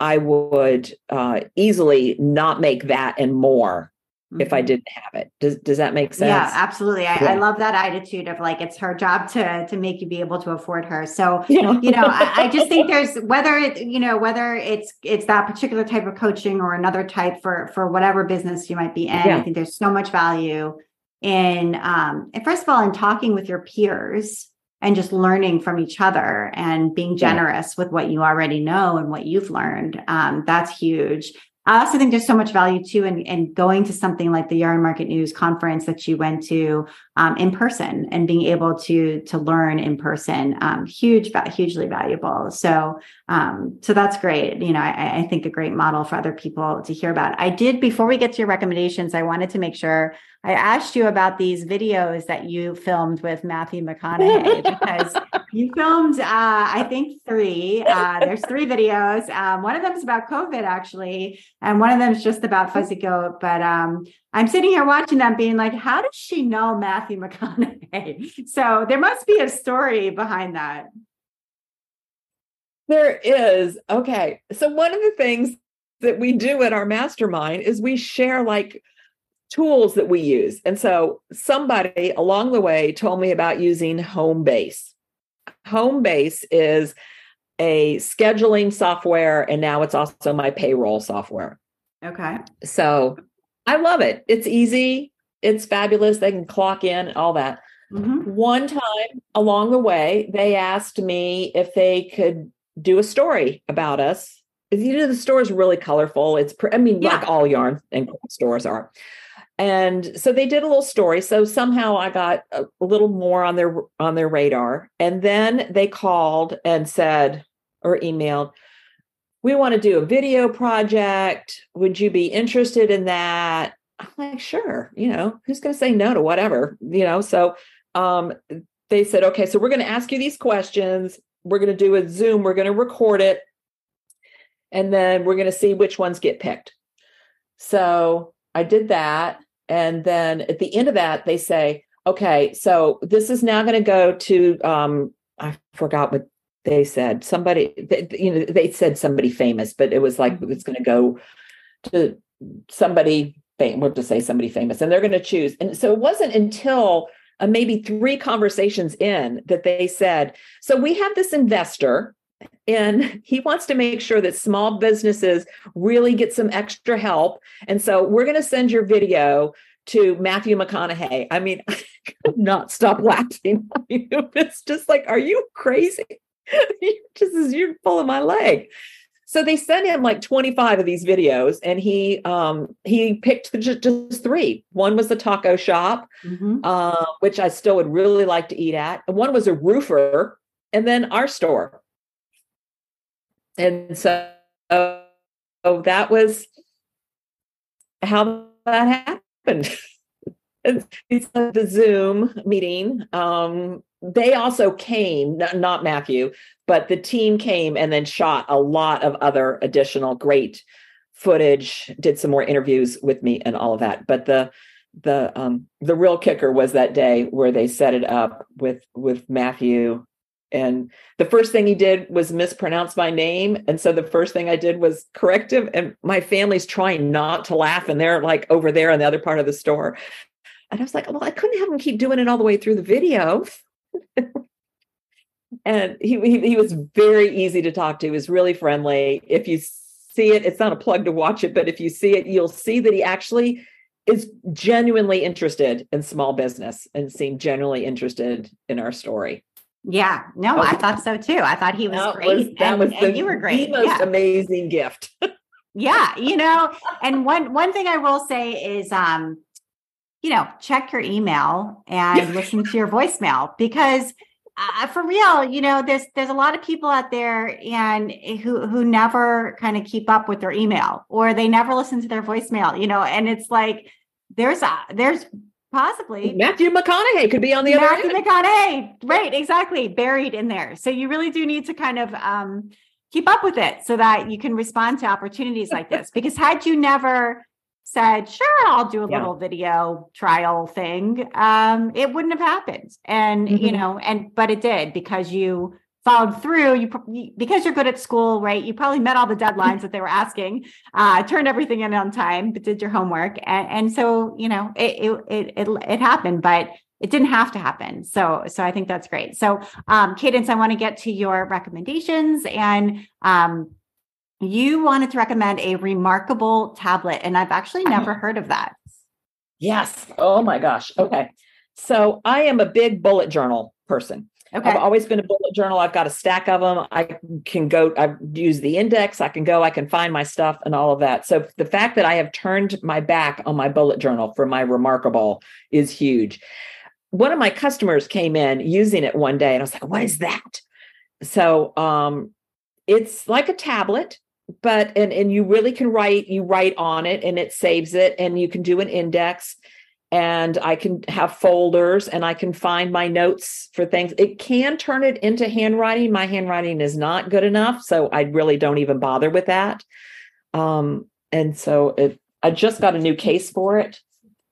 I would uh, easily not make that and more mm-hmm. if I mm-hmm. didn't have it. Does does that make sense? Yeah, absolutely. I, yeah. I, love that attitude of like it's her job to to make you be able to afford her. So yeah. you know, I, I, just think there's whether it you know whether it's it's that particular type of coaching or another type for for whatever business you might be in. Yeah. I think there's so much value in um and first of all in talking with your peers and just learning from each other and being generous yeah. with what you already know and what you've learned um, that's huge I also think there's so much value too in, in going to something like the Yarn Market News conference that you went to um, in person and being able to to learn in person. Um, huge, hugely valuable. So, um, so that's great. You know, I, I think a great model for other people to hear about. I did before we get to your recommendations. I wanted to make sure I asked you about these videos that you filmed with Matthew McConaughey because you filmed, uh, I think, three. Uh, there's three videos. Um, one of them is about COVID, actually, and one of them is just about Fuzzy Goat. But um, I'm sitting here watching them, being like, "How does she know Matthew McConaughey?" So there must be a story behind that. There is. Okay. So one of the things that we do at our mastermind is we share like tools that we use. And so somebody along the way told me about using Homebase. Homebase is a scheduling software, and now it's also my payroll software. Okay. So I love it. It's easy, it's fabulous. They can clock in, all that. Mm-hmm. One time along the way, they asked me if they could do a story about us. You know, the store is really colorful. It's, I mean, yeah. like all yarn and stores are and so they did a little story. So somehow i got a, little more on their on their radar. And then they called and said or emailed we want to do a video project. Would you be interested in that? I'm like sure you know who's going to say no to whatever? You know so um, they said okay so we're going to ask you these questions. We're going to do a zoom. We're going to record it. And then we're going to see which ones get picked. So I did that. And then at the end of that, they say, okay, so this is now going to go to, um, I forgot what they said. Somebody, they, you know, they said somebody famous, but it was like mm-hmm. it's going to go to somebody famous. We'll just say somebody famous, and they're going to choose. And so it wasn't until uh, maybe three conversations in that they said, so we have this investor and he wants to make sure that small businesses really get some extra help. And so we're going to send your video to Matthew McConaughey. I mean, I could not stop laughing. It's just like, are you crazy? you just you're pulling my leg. So they sent him like 25 of these videos, and he um, he picked just, just three. One was the taco shop, mm-hmm. uh, which I still would really like to eat at. And one was a roofer, and then our store and so, that was how that happened. it's the Zoom meeting. Um, they also came, not Matthew, but the team came and then shot a lot of other additional great footage, did some more interviews with me and all of that. But the the um the real kicker was that day where they set it up with with Matthew and the first thing he did was mispronounce my name. And so the first thing i did was corrective. And my family's trying not to laugh and they're like over there in the other part of the store. And i was like well i couldn't have him keep doing it all the way through the video. And he, he, he was very easy to talk to. He was really friendly. If you see it it's not a plug to watch it but if you see it you'll see that he actually is genuinely interested in small business and seemed genuinely interested in our story yeah, no, I thought so too. I thought he was that great. Was, that and, was the, and you were great. The most yeah. amazing gift. yeah, you know, and one one thing I will say is um, you know, check your email and listen to your voicemail because uh, for real, you know, there's there's a lot of people out there and who who never kind of keep up with their email or they never listen to their voicemail, you know, and it's like there's a there's Possibly. Matthew McConaughey could be on the Matthew other Matthew McConaughey. Right, exactly. Buried in there. So you really do need to kind of um, keep up with it so that you can respond to opportunities like this. Because had you never said, sure, I'll do a yeah. little video trial thing, um, it wouldn't have happened. And, mm-hmm. you know, and, but it did because you followed through you because you're good at school right you probably met all the deadlines that they were asking. Uh, turned everything in on time but did your homework. And, and so you know it, it it it happened but it didn't have to happen. So so i think that's great. So um cadence i want to get to your recommendations and um you wanted to recommend a remarkable tablet and i've actually never heard of that. Yes. Oh my gosh. Okay. So i am a big bullet journal person Okay. I've always been a bullet journal. I've got a stack of them. I can go, I use the index. I can go, I can find my stuff and all of that. So the fact that I have turned my back on my bullet journal for my remarkable is huge. One of my customers came in using it one day and I was like, what is that? So um, it's like a tablet, but and and you really can write, you write on it and it saves it and you can do an index and I can have folders and I can find my notes for things. It can turn it into handwriting. My handwriting is not good enough, so I really don't even bother with that. Um, and so it, I just got a new case for it.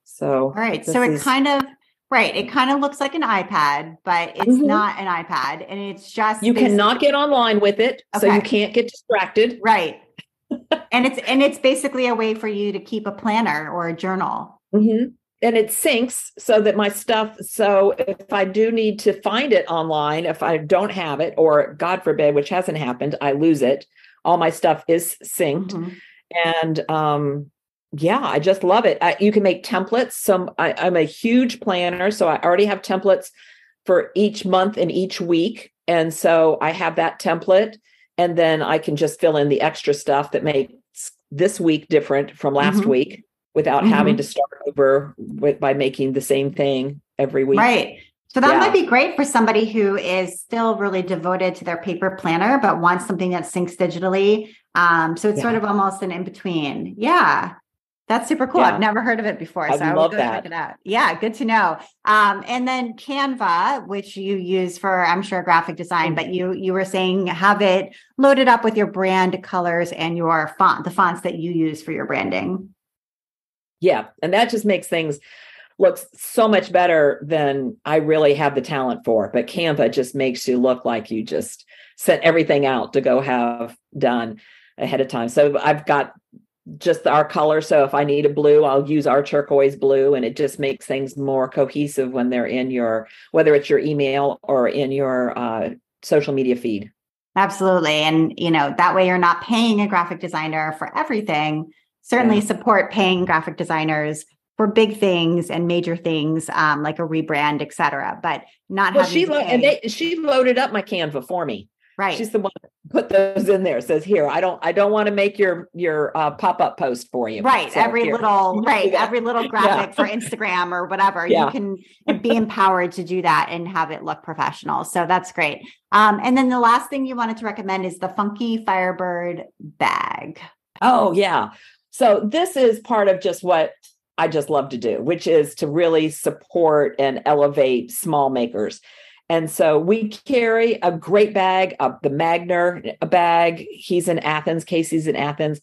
So right, so it is, kind of right. It kind of looks like an iPad, but it's mm-hmm. not an iPad, and it's just you cannot get online with it, okay. so you can't get distracted. Right. and it's and it's basically a way for you to keep a planner or a journal. Mm-hmm and it syncs so that my stuff so if i do need to find it online if i don't have it or god forbid which hasn't happened i lose it. All my stuff is synced. Mm-hmm. and um yeah i just love it. I, you can make templates. Some I, i'm a huge planner so i already have templates for each month and each week. And so i have that template and then i can just fill in the extra stuff that makes this week different from last mm-hmm. week without mm-hmm. having to start over with, by making the same thing every week. Right. So that yeah. might be great for somebody who is still really devoted to their paper planner, but wants something that syncs digitally. Um, so it's yeah. sort of almost an in between. Yeah. That's super cool. Yeah. I've never heard of it before. I so I will go that. check it out. Yeah, good to know. Um, and then Canva, which you use for, I'm sure, graphic design, mm-hmm. but you you were saying have it loaded up with your brand colors and your font, the fonts that you use for your branding yeah and that just makes things look so much better than i really have the talent for but canva just makes you look like you just sent everything out to go have done ahead of time. So i've got just our color so if i need a blue i'll use our turquoise blue and it just makes things more cohesive when they're in your whether it's your email or in your uh, social media feed. Absolutely and you know that way you're not paying a graphic designer for everything certainly yeah. support paying graphic designers for big things and major things um, like a rebrand, et cetera, but not well, she lo- and they, she loaded up my Canva for me. Right. She's the one put those in there. Says here, I don't, I don't want to make your your uh, pop up post for you. Right. So every here. little, right. Every little graphic yeah. for Instagram or whatever. Yeah. You can be empowered to do that and have it look professional. So that's great. Um, and then the last thing you wanted to recommend is the Funky Firebird bag. Oh yeah. So this is part of just what I just love to do, which is to really support and elevate small makers. And so we carry a great bag, uh, the Magner bag. He's in Athens, Casey's in Athens.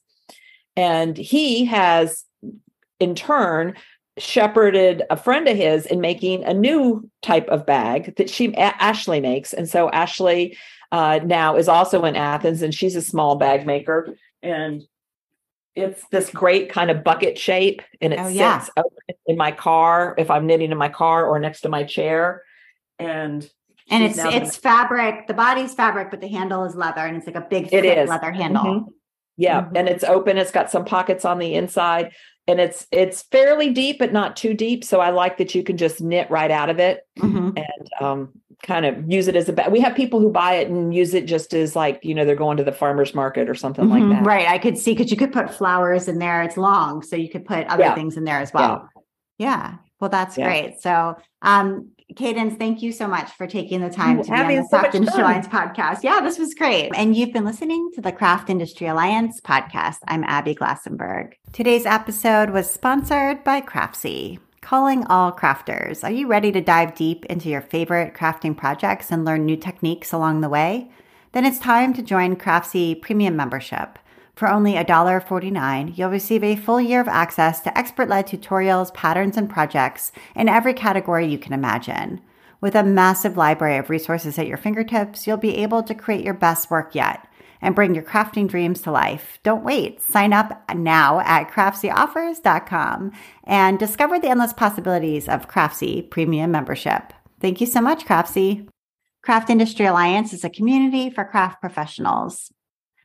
And he has, in turn, shepherded a friend of his in making a new type of bag that she Ashley makes. And so Ashley uh, now is also in Athens, and she's a small bag maker. And it's this great kind of bucket shape, and it oh, sits in my car if I'm knitting in my car or next to my chair. And and it's it's fabric. The body's fabric, but the handle is leather, and it's like a big it is. leather handle. Mm-hmm. Yeah, mm-hmm. and it's open. It's got some pockets on the inside, and it's it's fairly deep, but not too deep. So I like that you can just knit right out of it, mm-hmm. and um, kind of use it as a bag. We have people who buy it and use it just as like, you know, they're going to the farmer's market or something mm-hmm, like that. Right. I could see because you could put flowers in there. It's long. So you could put other yeah. things in there as well. Yeah. yeah. Well, that's yeah. great. So um Cadence, thank you so much for taking the time to be on the so Craft Industry Alliance podcast. Yeah, this was great. And you've been listening to the Craft Industry Alliance podcast. I'm Abby Glassenberg. Today's episode was sponsored by Craftsy. Calling all crafters. Are you ready to dive deep into your favorite crafting projects and learn new techniques along the way? Then it's time to join Craftsy Premium Membership. For only $1.49, you'll receive a full year of access to expert led tutorials, patterns, and projects in every category you can imagine. With a massive library of resources at your fingertips, you'll be able to create your best work yet and bring your crafting dreams to life. Don't wait. Sign up now at craftsyOffers.com and discover the endless possibilities of Craftsy Premium membership. Thank you so much, Craftsy. Craft Industry Alliance is a community for craft professionals.